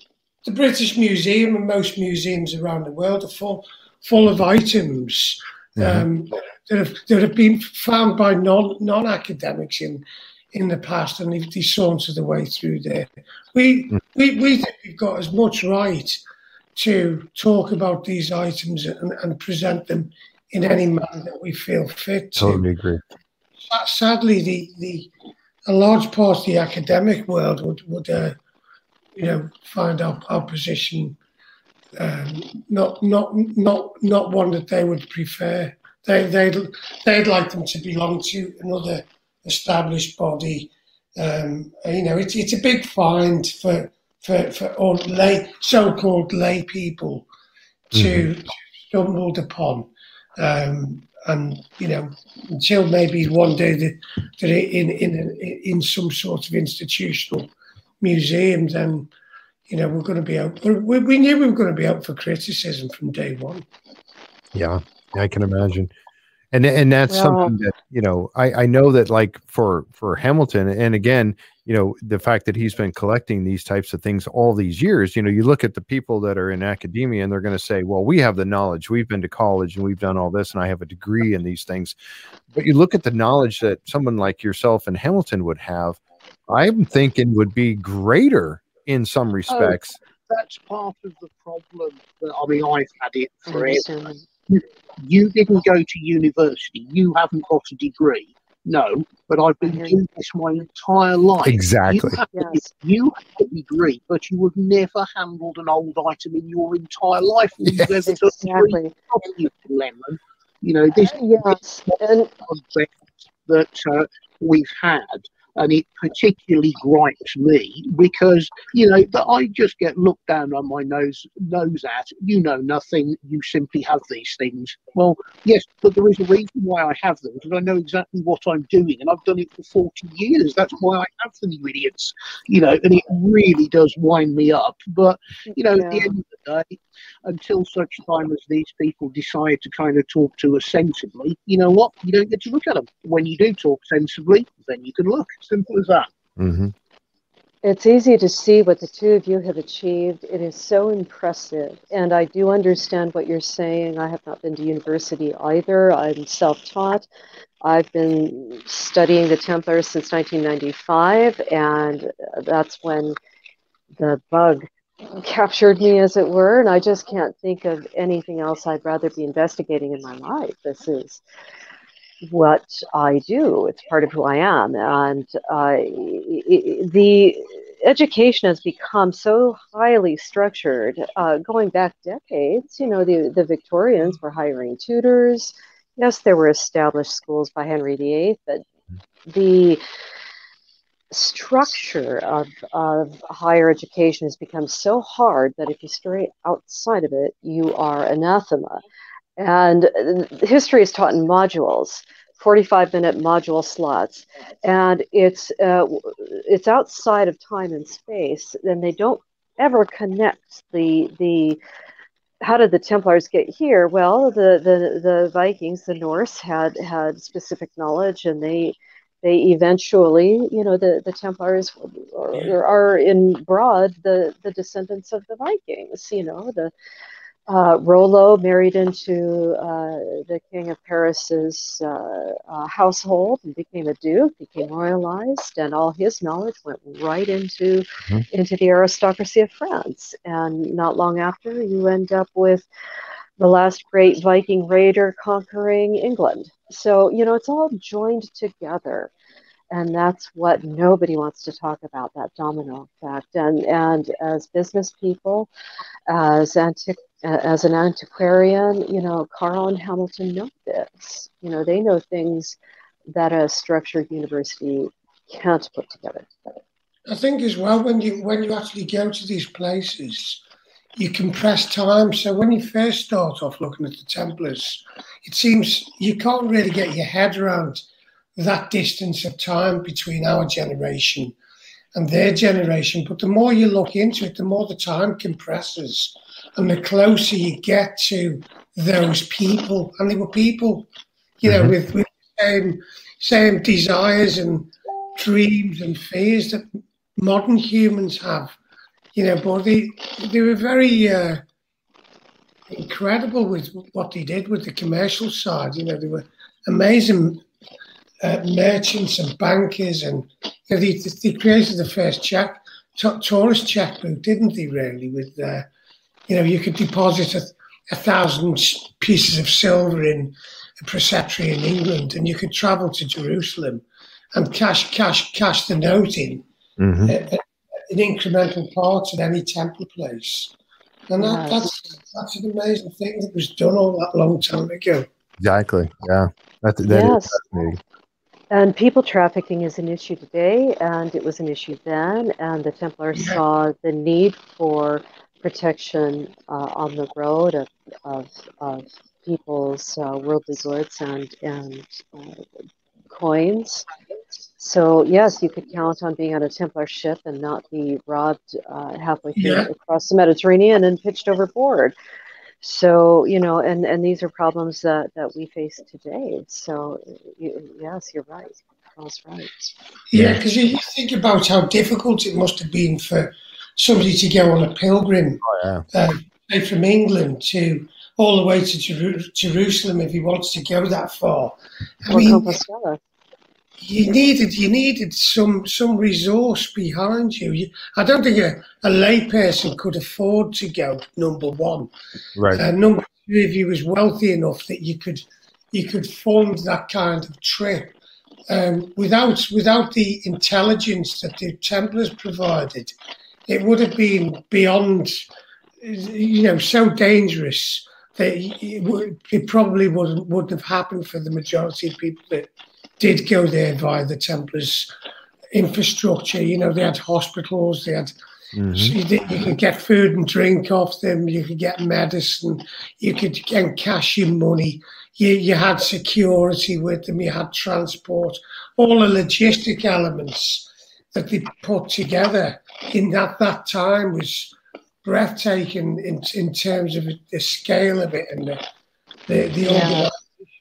the British Museum and most museums around the world are full full of items mm-hmm. um, that have that have been found by non non academics in in the past, and they've, they sauntered the way through there. We mm-hmm. we we think we've got as much right to talk about these items and, and present them in any manner that we feel fit. To. Totally agree. Sadly, the the a large part of the academic world would would uh, you know find our, our position um, not not not not one that they would prefer. They they'd they'd like them to belong to another established body. Um, you know, it's it's a big find for for for all lay so-called lay people to, mm-hmm. stumbled upon. Um, and you know, until maybe one day that, that in in in some sort of institutional museum, then you know we're going to be out. We, we knew we were going to be out for criticism from day one. Yeah, I can imagine. And and that's well, something that, you know, I, I know that like for for Hamilton, and again, you know the fact that he's been collecting these types of things all these years you know you look at the people that are in academia and they're going to say well we have the knowledge. We've been to college and we've done all this and i have a degree in these things. But you look at the knowledge that someone like yourself and hamilton would have i'm thinking would be greater in some oh, respects. oh, that's part of the problem that i mean i've had it forever you didn't go to university you haven't got a degree no, but I've been doing this my entire life. Exactly. You have, yes. you have a degree, but you have never handled an old item in your entire life. Yes, you've ever exactly. You lemon. You know, this, yes. this concept that uh, we've had and it particularly gripes me because you know that I just get looked down on my nose nose at. You know nothing. You simply have these things. Well, yes, but there is a reason why I have them because I know exactly what I'm doing, and I've done it for forty years. That's why I have them, you idiots. You know, and it really does wind me up. But you know, yeah. at the end of the day, until such time as these people decide to kind of talk to us sensibly, you know what? You don't get to look at them. When you do talk sensibly, then you can look. Simple as that. Mm-hmm. It's easy to see what the two of you have achieved. It is so impressive. And I do understand what you're saying. I have not been to university either. I'm self taught. I've been studying the Templars since 1995, and that's when the bug captured me, as it were. And I just can't think of anything else I'd rather be investigating in my life. This is what I do. It's part of who I am. And uh, the education has become so highly structured, uh, going back decades. You know, the, the Victorians were hiring tutors. Yes, there were established schools by Henry VIII, but the structure of, of higher education has become so hard that if you stray outside of it, you are anathema. And history is taught in modules. 45 minute module slots and it's uh, it's outside of time and space and they don't ever connect the the how did the templars get here well the the the vikings the norse had had specific knowledge and they they eventually you know the the templars are, are in broad the the descendants of the vikings you know the uh, Rollo married into uh, the king of Paris's uh, uh, household and became a duke, became royalized, and all his knowledge went right into mm-hmm. into the aristocracy of France. And not long after, you end up with the last great Viking raider conquering England. So you know it's all joined together and that's what nobody wants to talk about that domino effect and and as business people as antiq as an antiquarian, you know, Carl and Hamilton know this. You know, they know things that a structured university can't put together. I think as well when you when you actually go to these places, you compress time. So when you first start off looking at the Templars, it seems you can't really get your head around that distance of time between our generation and their generation. But the more you look into it, the more the time compresses and the closer you get to those people, and they were people, you know, mm-hmm. with, with the same same desires and dreams and fears that modern humans have, you know, but they they were very uh, incredible with what they did with the commercial side. You know, they were amazing uh, merchants and bankers, and you know, they, they created the first check tourist checkbook, didn't they? Really, with uh, you know, you could deposit a, a thousand pieces of silver in a preceptory in England, and you could travel to Jerusalem and cash cash cash the note in mm-hmm. in incremental parts at any temple place. And that, that's that's an amazing thing that was done all that long time ago. Exactly. Yeah. That, that yes. And people trafficking is an issue today, and it was an issue then. And the Templars yeah. saw the need for protection uh, on the road of, of, of people's uh, worldly goods and, and uh, coins. So, yes, you could count on being on a Templar ship and not be robbed uh, halfway through yeah. across the Mediterranean and pitched overboard. So, you know, and, and these are problems that, that we face today. So, you, yes, you're right. Carl's right. Yeah, because you think about how difficult it must have been for somebody to go on a pilgrim oh, yeah. uh, from England to all the way to Jer- Jerusalem if he wants to go that far. I Or mean, Compostela. You needed you needed some some resource behind you. you I don't think a, a layperson could afford to go. Number one, Right. uh, number two, if you was wealthy enough that you could you could fund that kind of trip um, without without the intelligence that the Templars provided, it would have been beyond you know so dangerous that it, would, it probably wouldn't wouldn't have happened for the majority of people that did go there via the Templars infrastructure. You know, they had hospitals, they had Mhm. so you, did- you could get food and drink off them. You could get medicine. You could get cash your money. You, you had security with them. You had transport. All the logistic elements that they put together in that, that time was breathtaking in, in terms of the scale of it and the, the, the Yeah.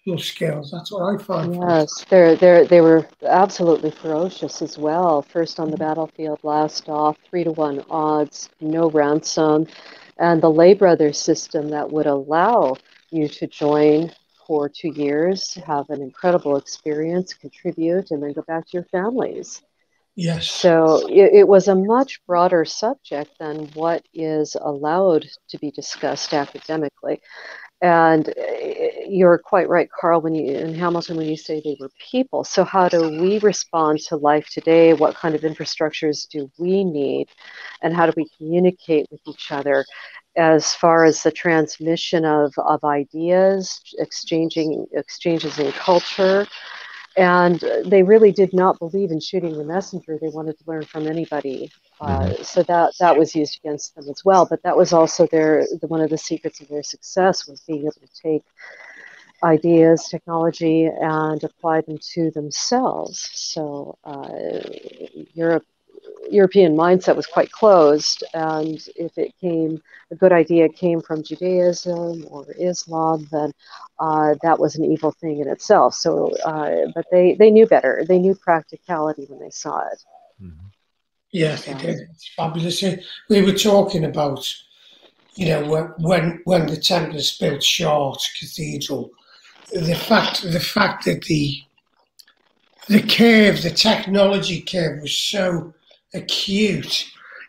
Organizational skills. That's what I find. Yes, they're, they're, they were absolutely ferocious as well. First on the battlefield, last off, three to one odds, no ransom, and the lay brother system that would allow you to join for two years, have an incredible experience, contribute, and then go back to your families. Yes. So it, it was a much broader subject than what is allowed to be discussed academically. And uh, you're quite right, Carl, when you in Hamilton when you say they were people. So how do we respond to life today? What kind of infrastructures do we need, and how do we communicate with each other? As far as the transmission of, of ideas, exchanging exchanges in culture, and they really did not believe in shooting the messenger. They wanted to learn from anybody. Uh, so that that was used against them as well. But that was also their the, one of the secrets of their success was being able to take ideas, technology, and apply them to themselves. So uh, Europe. European mindset was quite closed, and if it came, a good idea came from Judaism or Islam, then uh, that was an evil thing in itself. So, uh, but they, they knew better. They knew practicality when they saw it. Yes, they did. It's fabulous. We were talking about, you know, when when, when the Templars built Chartres Cathedral, the fact the fact that the the curve, the technology curve, was so acute,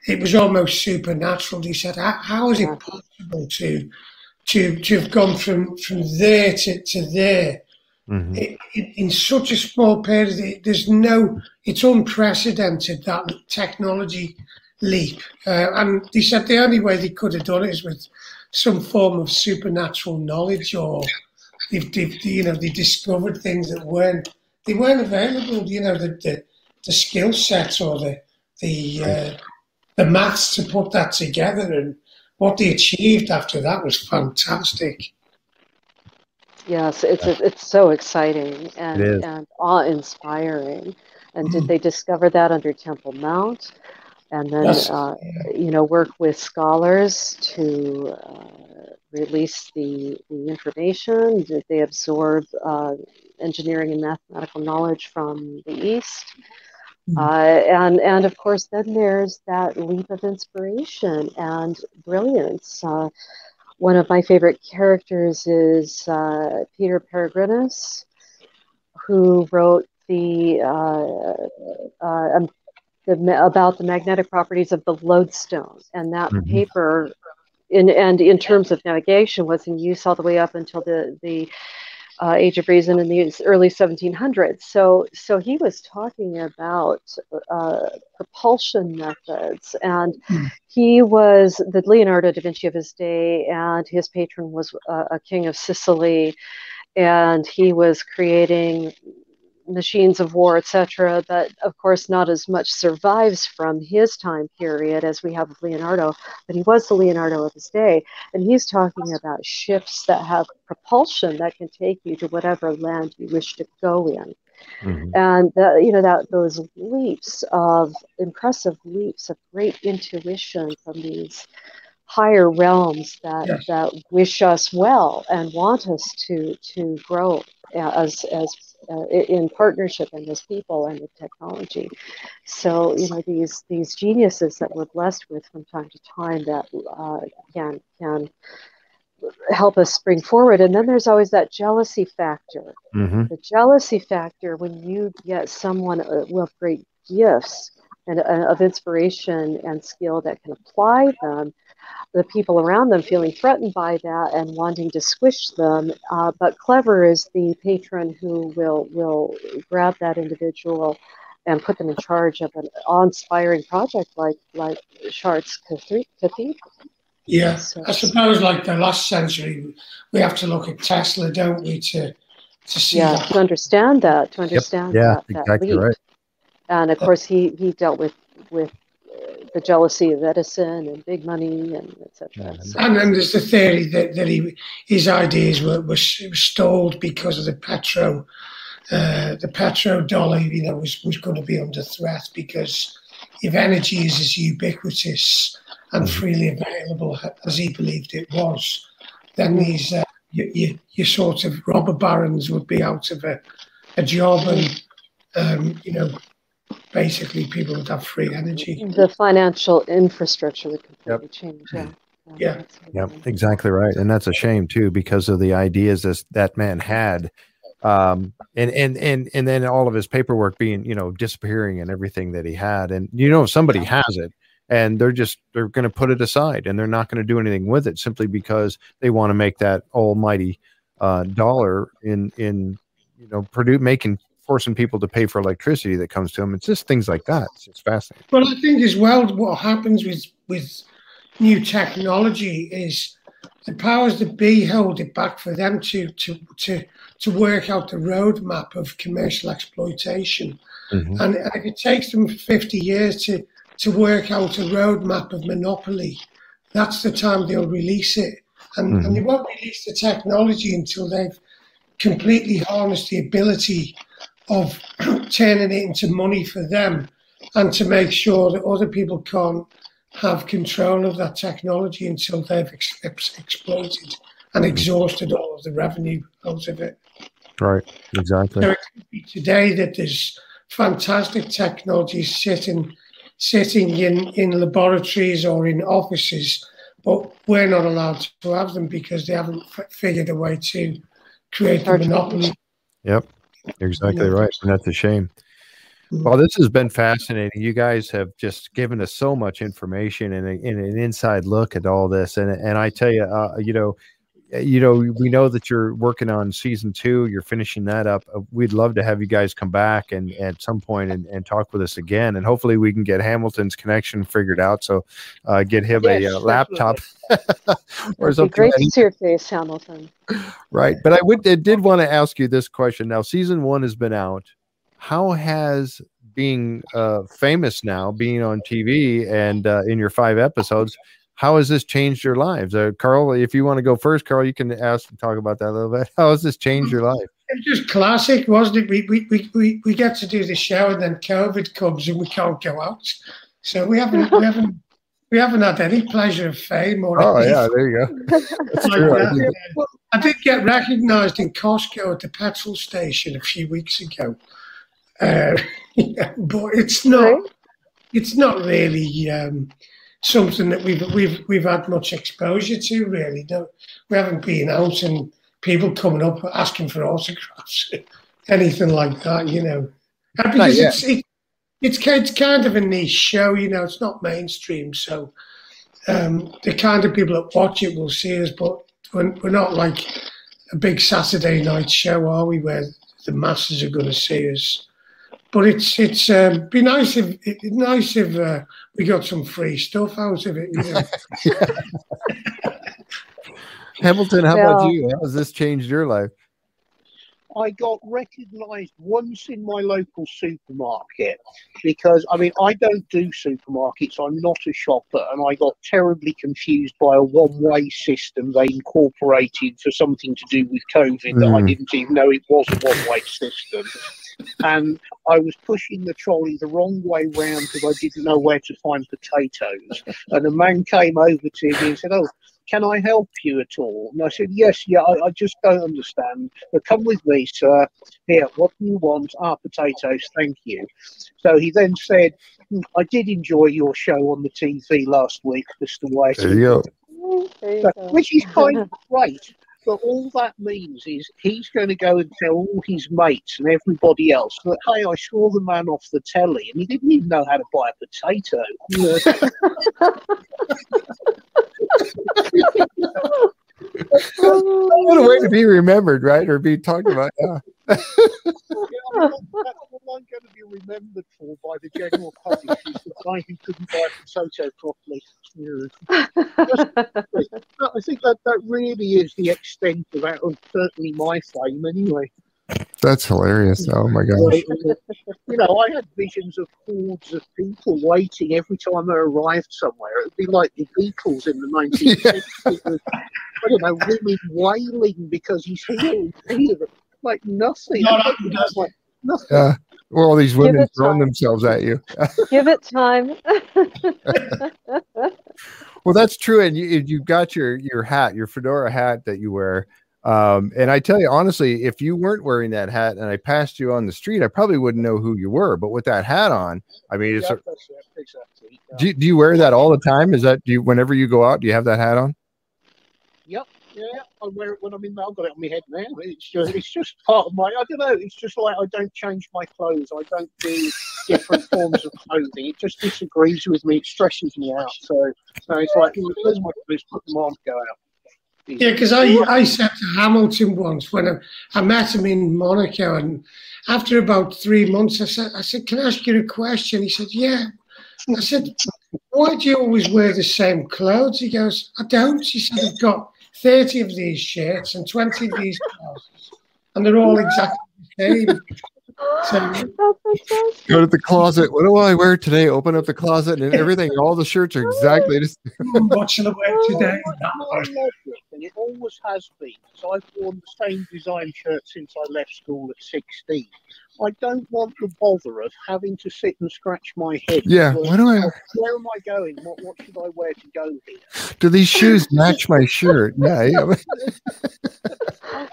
it was almost supernatural. He said, "How, how is it possible to to to have gone from from there to, to there?" Mhm. in, in- such a small period, it- there's no, it's unprecedented that technology leap. Uh, and they said the only way they could have done it is with some form of supernatural knowledge, or they've, they've you know, they discovered things that weren't they weren't available. You know, the the, the skill sets or the the uh, the maths to put that together, and what they achieved after that was fantastic. Yes, it's it's so exciting and and awe-inspiring. And Mm. did they discover that under Temple Mount? And then, Yes. uh, you know, work with scholars to uh, release the, the information? Did they absorb uh, engineering and mathematical knowledge from the East? Mm. Uh, and and of course, then there's that leap of inspiration and brilliance. Uh, one of my favorite characters is uh, Peter Peregrinus, who wrote the, uh, uh, um, the about the magnetic properties of the lodestone, and that Mhm. paper, in and in terms of navigation, was in use all the way up until the the uh, Age of Reason in the early 1700s. So so he was talking about uh, propulsion methods and he was the Leonardo da Vinci of his day, and his patron was uh, a king of Sicily, and he was creating machines of war, etc. But of course, not as much survives from his time period as we have of Leonardo. But he was the Leonardo of his day, and he's talking about ships that have propulsion that can take you to whatever land you wish to go in Mhm. and that, you know that those leaps of impressive leaps of great intuition from these higher realms that Yes. that wish us well and want us to to grow as as uh, in partnership and as people and with technology. So you know these these geniuses that we're blessed with from time to time that uh, can can help us spring forward. And then there's always that jealousy factor. Mm-hmm. The jealousy factor when you get someone uh, with great gifts and uh, of inspiration and skill that can apply them the people around them feeling threatened by that and wanting to squish them. Uh, but clever is the patron who will will grab that individual and put them in charge of an awe-inspiring project like like Chartres Cathedral. Yeah, so, I suppose like the last century, we have to look at Tesla, don't we, to to see yeah, that. to understand that, to understand yep. yeah, that, exactly that right. And of course, he he dealt with with the jealousy of Edison and big money and etc. So, and then there's the theory that, that he, his ideas were, were stalled because of the petro, uh, the petrodollar, you know, was, was going to be under threat because if energy is as ubiquitous and mm-hmm. freely available as he believed it was, then these uh, you, you, you, sort of robber barons would be out of a, a job and um, you know basically people would have free energy. The financial infrastructure would completely yep. change. Yeah. Yeah. Yep. Exactly right. And that's a shame too, because of the ideas that that man had. Um, and, and, and, and then all of his paperwork being, you know, disappearing and everything that he had. And, you know, if somebody has it and they're just, they're going to put it aside and they're not going to do anything with it simply because they want to make that almighty, uh, dollar in, in, you know, produce, making forcing people to pay for electricity that comes to them. It's just things like that. It's just fascinating. Well, I think as well, what happens with with new technology is the powers that be hold it back for them to to to to work out the roadmap of commercial exploitation. Mm-hmm. And if it takes them 50 years to, to work out a roadmap of monopoly, that's the time they'll release it. And, mm-hmm. and they won't release the technology until they've completely harnessed the ability of turning it into money for them and to make sure that other people can't have control of that technology until they've ex- ex- exploited and mm-hmm. exhausted all of the revenue out of it. Right, exactly. So it could be today that there's fantastic technology sitting sitting in, in laboratories or in offices, but we're not allowed to have them because they haven't f- figured a way to create a monopoly. Yep. Exactly right. And that's a shame. Mm-hmm. Well, this has been fascinating. You guys have just given us so much information and, a, and an inside look at all this. And and I tell you, uh, you know, you know, we know that you're working on season two. You're finishing that up. Uh, we'd love to have you guys come back and at some point and, and talk with us again. And hopefully we can get Hamilton's connection figured out. So uh, get him yes, a uh, laptop or something. Great to see your face, Hamilton. Right, but I would I did want to ask you this question. Now, season one has been out. How has being uh, famous now, being on TV and uh, in your five episodes, how has this changed your lives? Uh, Carl, if you want to go first, Carl, you can ask and talk about that a little bit. How has this changed your life? It's just classic, wasn't it? We, we, we, we, we get to do the show and then COVID comes and we can't go out. So we haven't, we haven't we haven't had any pleasure of fame or. Oh anything. yeah, there you go. That's true. I, I did get recognised in Costco at the petrol station a few weeks ago, uh, yeah, but it's not. It's not really um, something that we've we've we've had much exposure to. Really, no, we haven't been out and people coming up asking for autographs, anything like that. You know, because it's, it, it's it's kind of a niche show, you know. It's not mainstream, so um, the kind of people that watch it will see us, but we're, we're not like a big Saturday night show, are we? Where the masses are going to see us. But it's it's um, be nice if it, nice if uh, we got some free stuff out of it. You know? Hamilton, how yeah. about you? How has this changed your life? I got recognised once in my local supermarket because I mean I don't do supermarkets. I'm not a shopper, and I got terribly confused by a one-way system they incorporated for something to do with COVID mm. that I hmm. didn't even know it was a one-way system. And I was pushing the trolley the wrong way round because I didn't know where to find potatoes. And a man came over to me and said, "Oh, can I help you at all?" And I said, "Yes, yeah, I, I just don't understand. But come with me, sir. Here, what do you want? Ah, potatoes, thank you." So he then said, "Hmm, "I did enjoy your show on the TV last week, Mr. White." There you go. There you So- go. which is kind of great. But all that means is he's going to go and tell all his mates and everybody else that, hey, I saw the man off the telly and he didn't even know how to buy a potato. You know, What a way to be remembered, right? Or be talked about. Yeah. Yeah, I mean, that's what I'm going to be remembered for by the general public is the guy who couldn't buy a potato properly. Yeah. I think that, that really is the extent of, that, of certainly my fame anyway. That's hilarious. Oh my gosh. you know, I had visions of hordes of people waiting every time I arrived somewhere. It would be like the Beatles in the 1960s. I don't know, women wailing because he's here, he's here. Like nothing. Not happened, does it? Like nothing. Yeah. Well, all these women throwing themselves at you. Give it time. Well, that's true, and you you got your your hat, your fedora hat that you wear. Um, and I tell you honestly, if you weren't wearing that hat and I passed you on the street, I probably wouldn't know who you were. But with that hat on, I mean, it's Yeah, a, exactly. Yeah. do, you- do you wear that all the time? Is that do you whenever you go out? Do you have that hat on? Yep, yeah, I wear it when I'm in. I've got it on my head now. It's just, it's just part of my. I don't know. It's just like I don't change my clothes. I don't do different forms of clothing. It just disagrees with me. It stresses me out. So, so it's like, there's my clothes. Put them on. Go out. Yeah, because I, I said to Hamilton once when I, I met him in Monaco, and after about three months, I said, I said, can I ask you a question? He said, yeah. I said, why do you always wear the same clothes? He goes, I don't. He said, I've got 30 of these shirts and 20 of these trousers, and they're all exactly the same. So, That's fantastic. Go to the closet. What do I wear today? Open up the closet and everything. All the shirts are exactly the same. Oh, what shall I wear today? My logic, and it always has been, So I've worn the same design shirt since I left school at 16. I don't want the bother of having to sit and scratch my head. Yeah. Where, What do I? where am I going? What, what should I wear to go here? Do these shoes match my shirt? Yeah. yeah.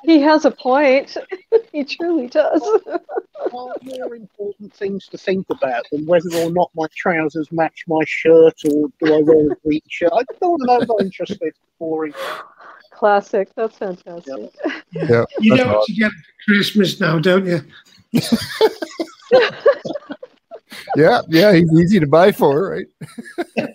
He has a point. he truly does. Are more important things to think about than whether or not my trousers match my shirt or do I wear a green shirt? I don't know. I'm not interested. It's boring. Classic. That's fantastic. yeah. You That's know what you get for Christmas now, don't you? yeah, yeah, he's easy to buy for, right?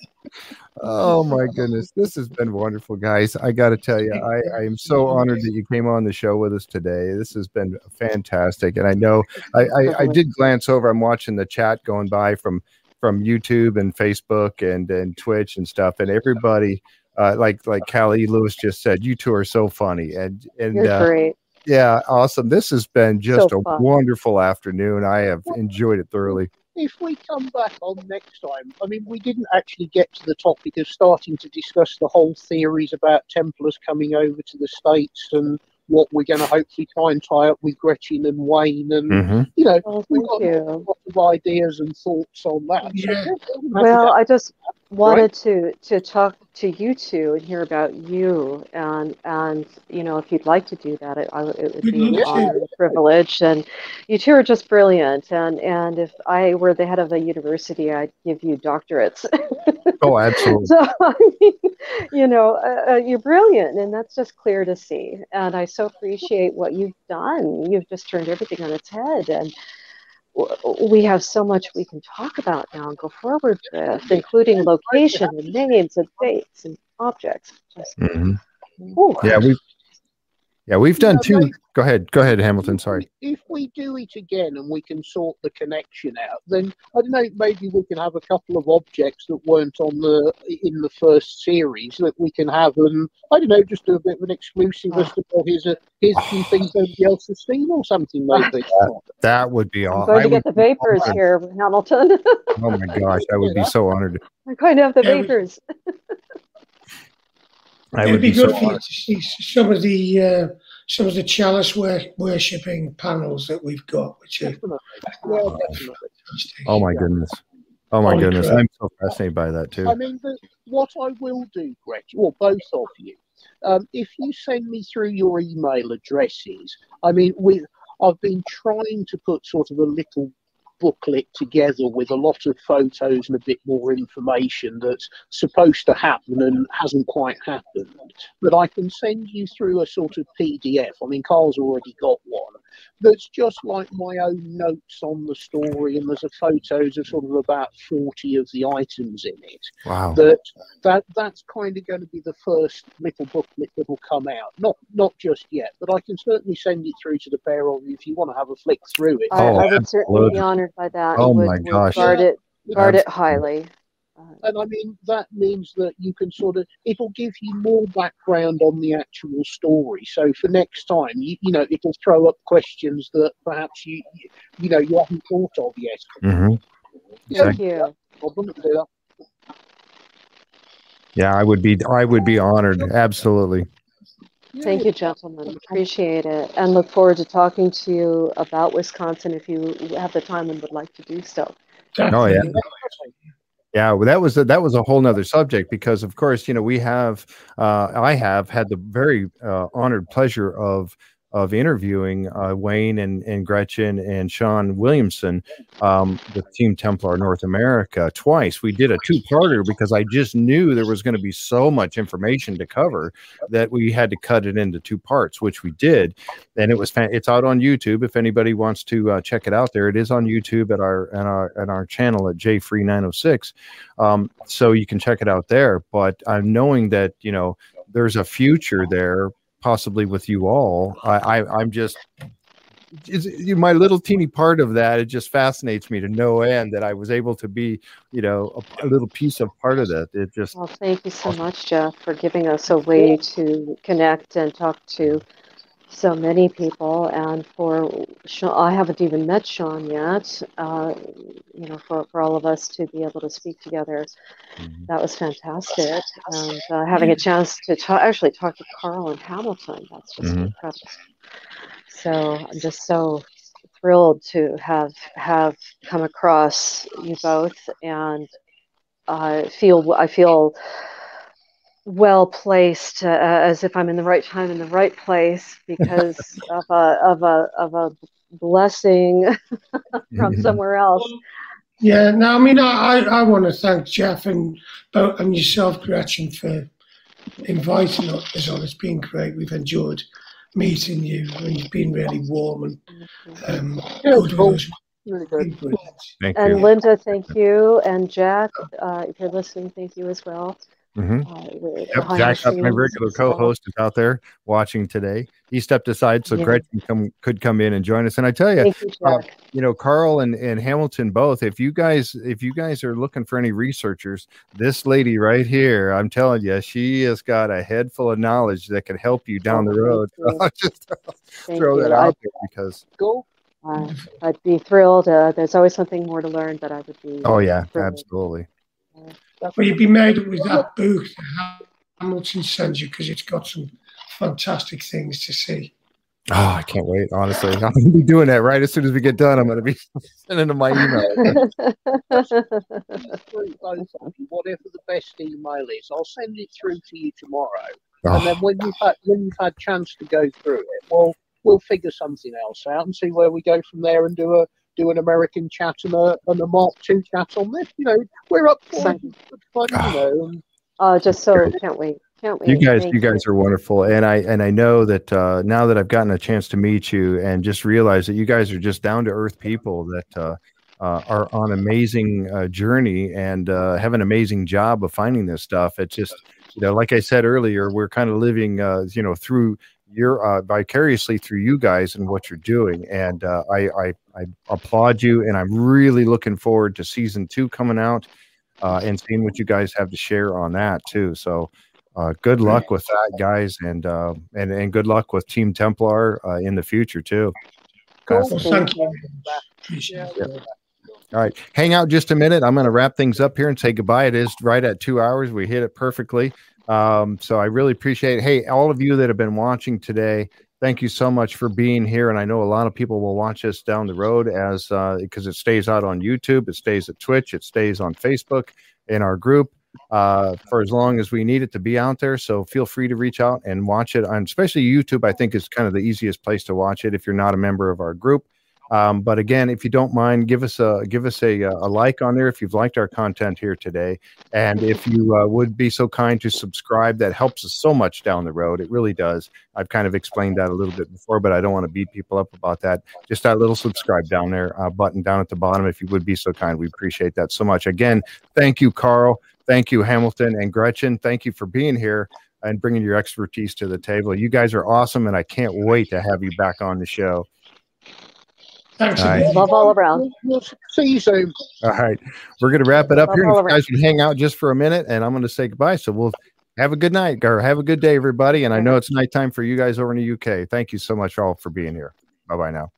oh my goodness, this has been wonderful, guys. I got to tell you, I, I am so honored that you came on the show with us today. This has been fantastic, and I know I, I, I did glance over. I'm watching the chat going by from from YouTube and Facebook and and Twitch and stuff, and everybody. Uh, like like Callie Lewis just said, you two are so funny, and and You're uh, great. Yeah, awesome. This has been just So a fun. wonderful afternoon. I have enjoyed it thoroughly. If we come back on next time, I mean, we didn't actually get to the topic of starting to discuss the whole theories about Templars coming over to the States and what we're going to hopefully try and tie up with Gretchen and Wayne. And, Mm-hmm. you know, Oh, we've got you. a lot of ideas and thoughts on that. Yeah. we'll Well. I just wanted to to talk to you two and hear about you, and and you know, if you'd like to do that, it, I, would- it would be an honor and privilege. And you two are just brilliant. And and if I were the head of a university, I'd give you doctorates. Oh, absolutely. so I mean, you know, uh, uh, you're brilliant, and that's just clear to see. And I so appreciate what you've done. You've just turned everything on its head, and we have so much we can talk about now and go forward with, including location and names and dates and objects. Just, Mhm. Yeah, we yeah we've done Yeah, two. like- Go ahead, go ahead, Hamilton. Sorry. If we do it again and we can sort the connection out, then I don't know. Maybe we can have a couple of objects that weren't on the in the first series that we can have, and I don't know, just do a bit of an exclusive as to well, here's a here's a few things nobody else has seen or something. Maybe. That that would be I'm all. going to get the be vapors honored. here, Hamilton. Oh my gosh, I would be so honored. I'm going to have the Yeah, we- vapors. I It'd would be be good so for you to see some of the uh, some of the chalice wor- worshipping panels that we've got, which are Definitely. Yeah, definitely. fantastic. Oh my goodness. Oh my Holy goodness. crap. I'm so fascinated by that too. I mean, the, what I will do, Gretchen, or both of you, um, if you send me through your email addresses, I mean, with I've been trying to put sort of a little booklet together with a lot of photos and a bit more information that's supposed to happen and hasn't quite happened. But I can send you through a sort of PDF. I mean, Carl's already got one that's just like my own notes on the story, and there's a photos of sort of about 40 of the items in it Wow. that that that's kind of going to be the first little booklet that will come out. Not not just yet, but I can certainly send it through to the pair of you if you want to have a flick through it. I, Oh, I would certainly absolutely. be honored by that. Oh would, my gosh. Guard it, guard it highly. Uh, And I mean that means that you can sort of it'll give you more background on the actual story. So for next time, you you know it'll throw up questions that perhaps you you, you know you haven't thought of yet. hmm Thank you. Problem, do that. Yeah, I would be I would be honored. Absolutely. Thank you, gentlemen. Appreciate it. And look forward to talking to you about Wisconsin if you have the time and would like to do so. Oh, yeah. Yeah, well, that was a, that was a whole nother subject because, of course, you know we have uh, I have had the very uh, honored pleasure of of interviewing uh, Wayne and, and Gretchen and Sean Williamson um, with Team Templar North America twice. We did a two parter because I just knew there was going to be so much information to cover that we had to cut it into two parts, which we did. And it was it's out on YouTube if anybody wants to uh, check it out. There it is on YouTube at our at our at our channel at JFree906. Um, so you can check it out there. But I'm knowing that you know there's a future there possibly with you all. I, I I'm just my little teeny part of that. It just fascinates me to no end that I was able to be you know a, a little piece of part of that. It just Well, thank you so much, Jeff, for giving us a way to connect and talk to so many people. And for Sean, I haven't even met Sean yet. Uh, you know, for, for all of us to be able to speak together, that was fantastic. And uh, having a chance to ta- actually talk to Carl and Hamilton, that's just Mhm. incredible. So I'm just so thrilled to have have come across you both and I feel I feel well placed uh, as if I'm in the right time in the right place because of a of a of a blessing from Mhm. somewhere else. Yeah, no, I mean, I, I, I want to thank Jeff and both and yourself, Gretchen, for inviting us on. It's been great. We've enjoyed meeting you, and you've been really warm and um, good with us. Really good. thank And you. Linda, thank you, and Jack, uh, if you're listening, thank you as well. Mhm. Uh, Yep, Jack, my regular co-host, is out there watching today. He stepped aside so Yeah. Gretchen come, could come in and join us. And I tell you, you, uh, you know, Carl and, and Hamilton both. If you guys, if you guys are looking for any researchers, this lady right here, I'm telling you, she has got a head full of knowledge that can help you down the Oh, road. just Thank throw you. that out there because, go. Uh, I'd be thrilled. Uh, there's always something more to learn, but I would be. oh yeah, thrilled. absolutely. Well, you'd be made up with that book that Hamilton sends you because it's got some fantastic things to see. Oh, I can't wait. Honestly, I'm gonna be doing that right as soon as we get done. I'm gonna be sending them my email. through both whatever the best email is. I'll send it through to you tomorrow, and Oh, then ah. when you've had when you've had chance to go through it, well, we'll figure something else out and see where we go from there, and do a do an American chat and a and a Mark II chat on this. You know, we're up for it. Fun, you know. And uh, just so can't wait. Can't wait. you guys Thank you guys are wonderful and i and i know that uh now that i've gotten a chance to meet you and just realize that you guys are just down to earth people that uh, uh are on amazing uh, journey and uh have an amazing job of finding this stuff it's just you know like i said earlier we're kind of living uh you know through your uh vicariously through you guys and what you're doing and uh i i i applaud you and i'm really looking forward to season two coming out uh and seeing what you guys have to share on that too so uh, good luck with that, guys, and uh, and and good luck with Team Templar uh, in the future too. Cool. Well, thank you. Appreciate yeah, it. All right, hang out just a minute. I'm going to wrap things up here and say goodbye. It is right at two hours. We hit it perfectly. Um, so I really appreciate. Hey, all of you that have been watching today, thank you so much for being here. And I know a lot of people will watch us down the road as because uh, it stays out on YouTube, it stays at Twitch, it stays on Facebook in our group uh, for as long as we need it to be out there. So feel free to reach out and watch it. And especially YouTube, I think is kind of the easiest place to watch it if you're not a member of our group. Um, but again, if you don't mind, give us a give us a, a like on there if you've liked our content here today, and if you uh, would be so kind to subscribe, that helps us so much down the road. It really does. I've kind of explained that a little bit before, but I don't want to beat people up about that. Just that little subscribe down there uh, button down at the bottom, if you would be so kind. We appreciate that so much. Again, thank you, Carl. Thank you, Hamilton and Gretchen. Thank you for being here and bringing your expertise to the table. You guys are awesome, and I can't wait to have you back on the show. Thanks. All right. Love all around. See you soon. All right. We're going to wrap it up Love here. all You guys can hang out just for a minute, and I'm going to say goodbye. So we'll have a good night or have a good day, everybody. And I know it's nighttime for you guys over in the UK. Thank you so much all for being here. Bye bye now.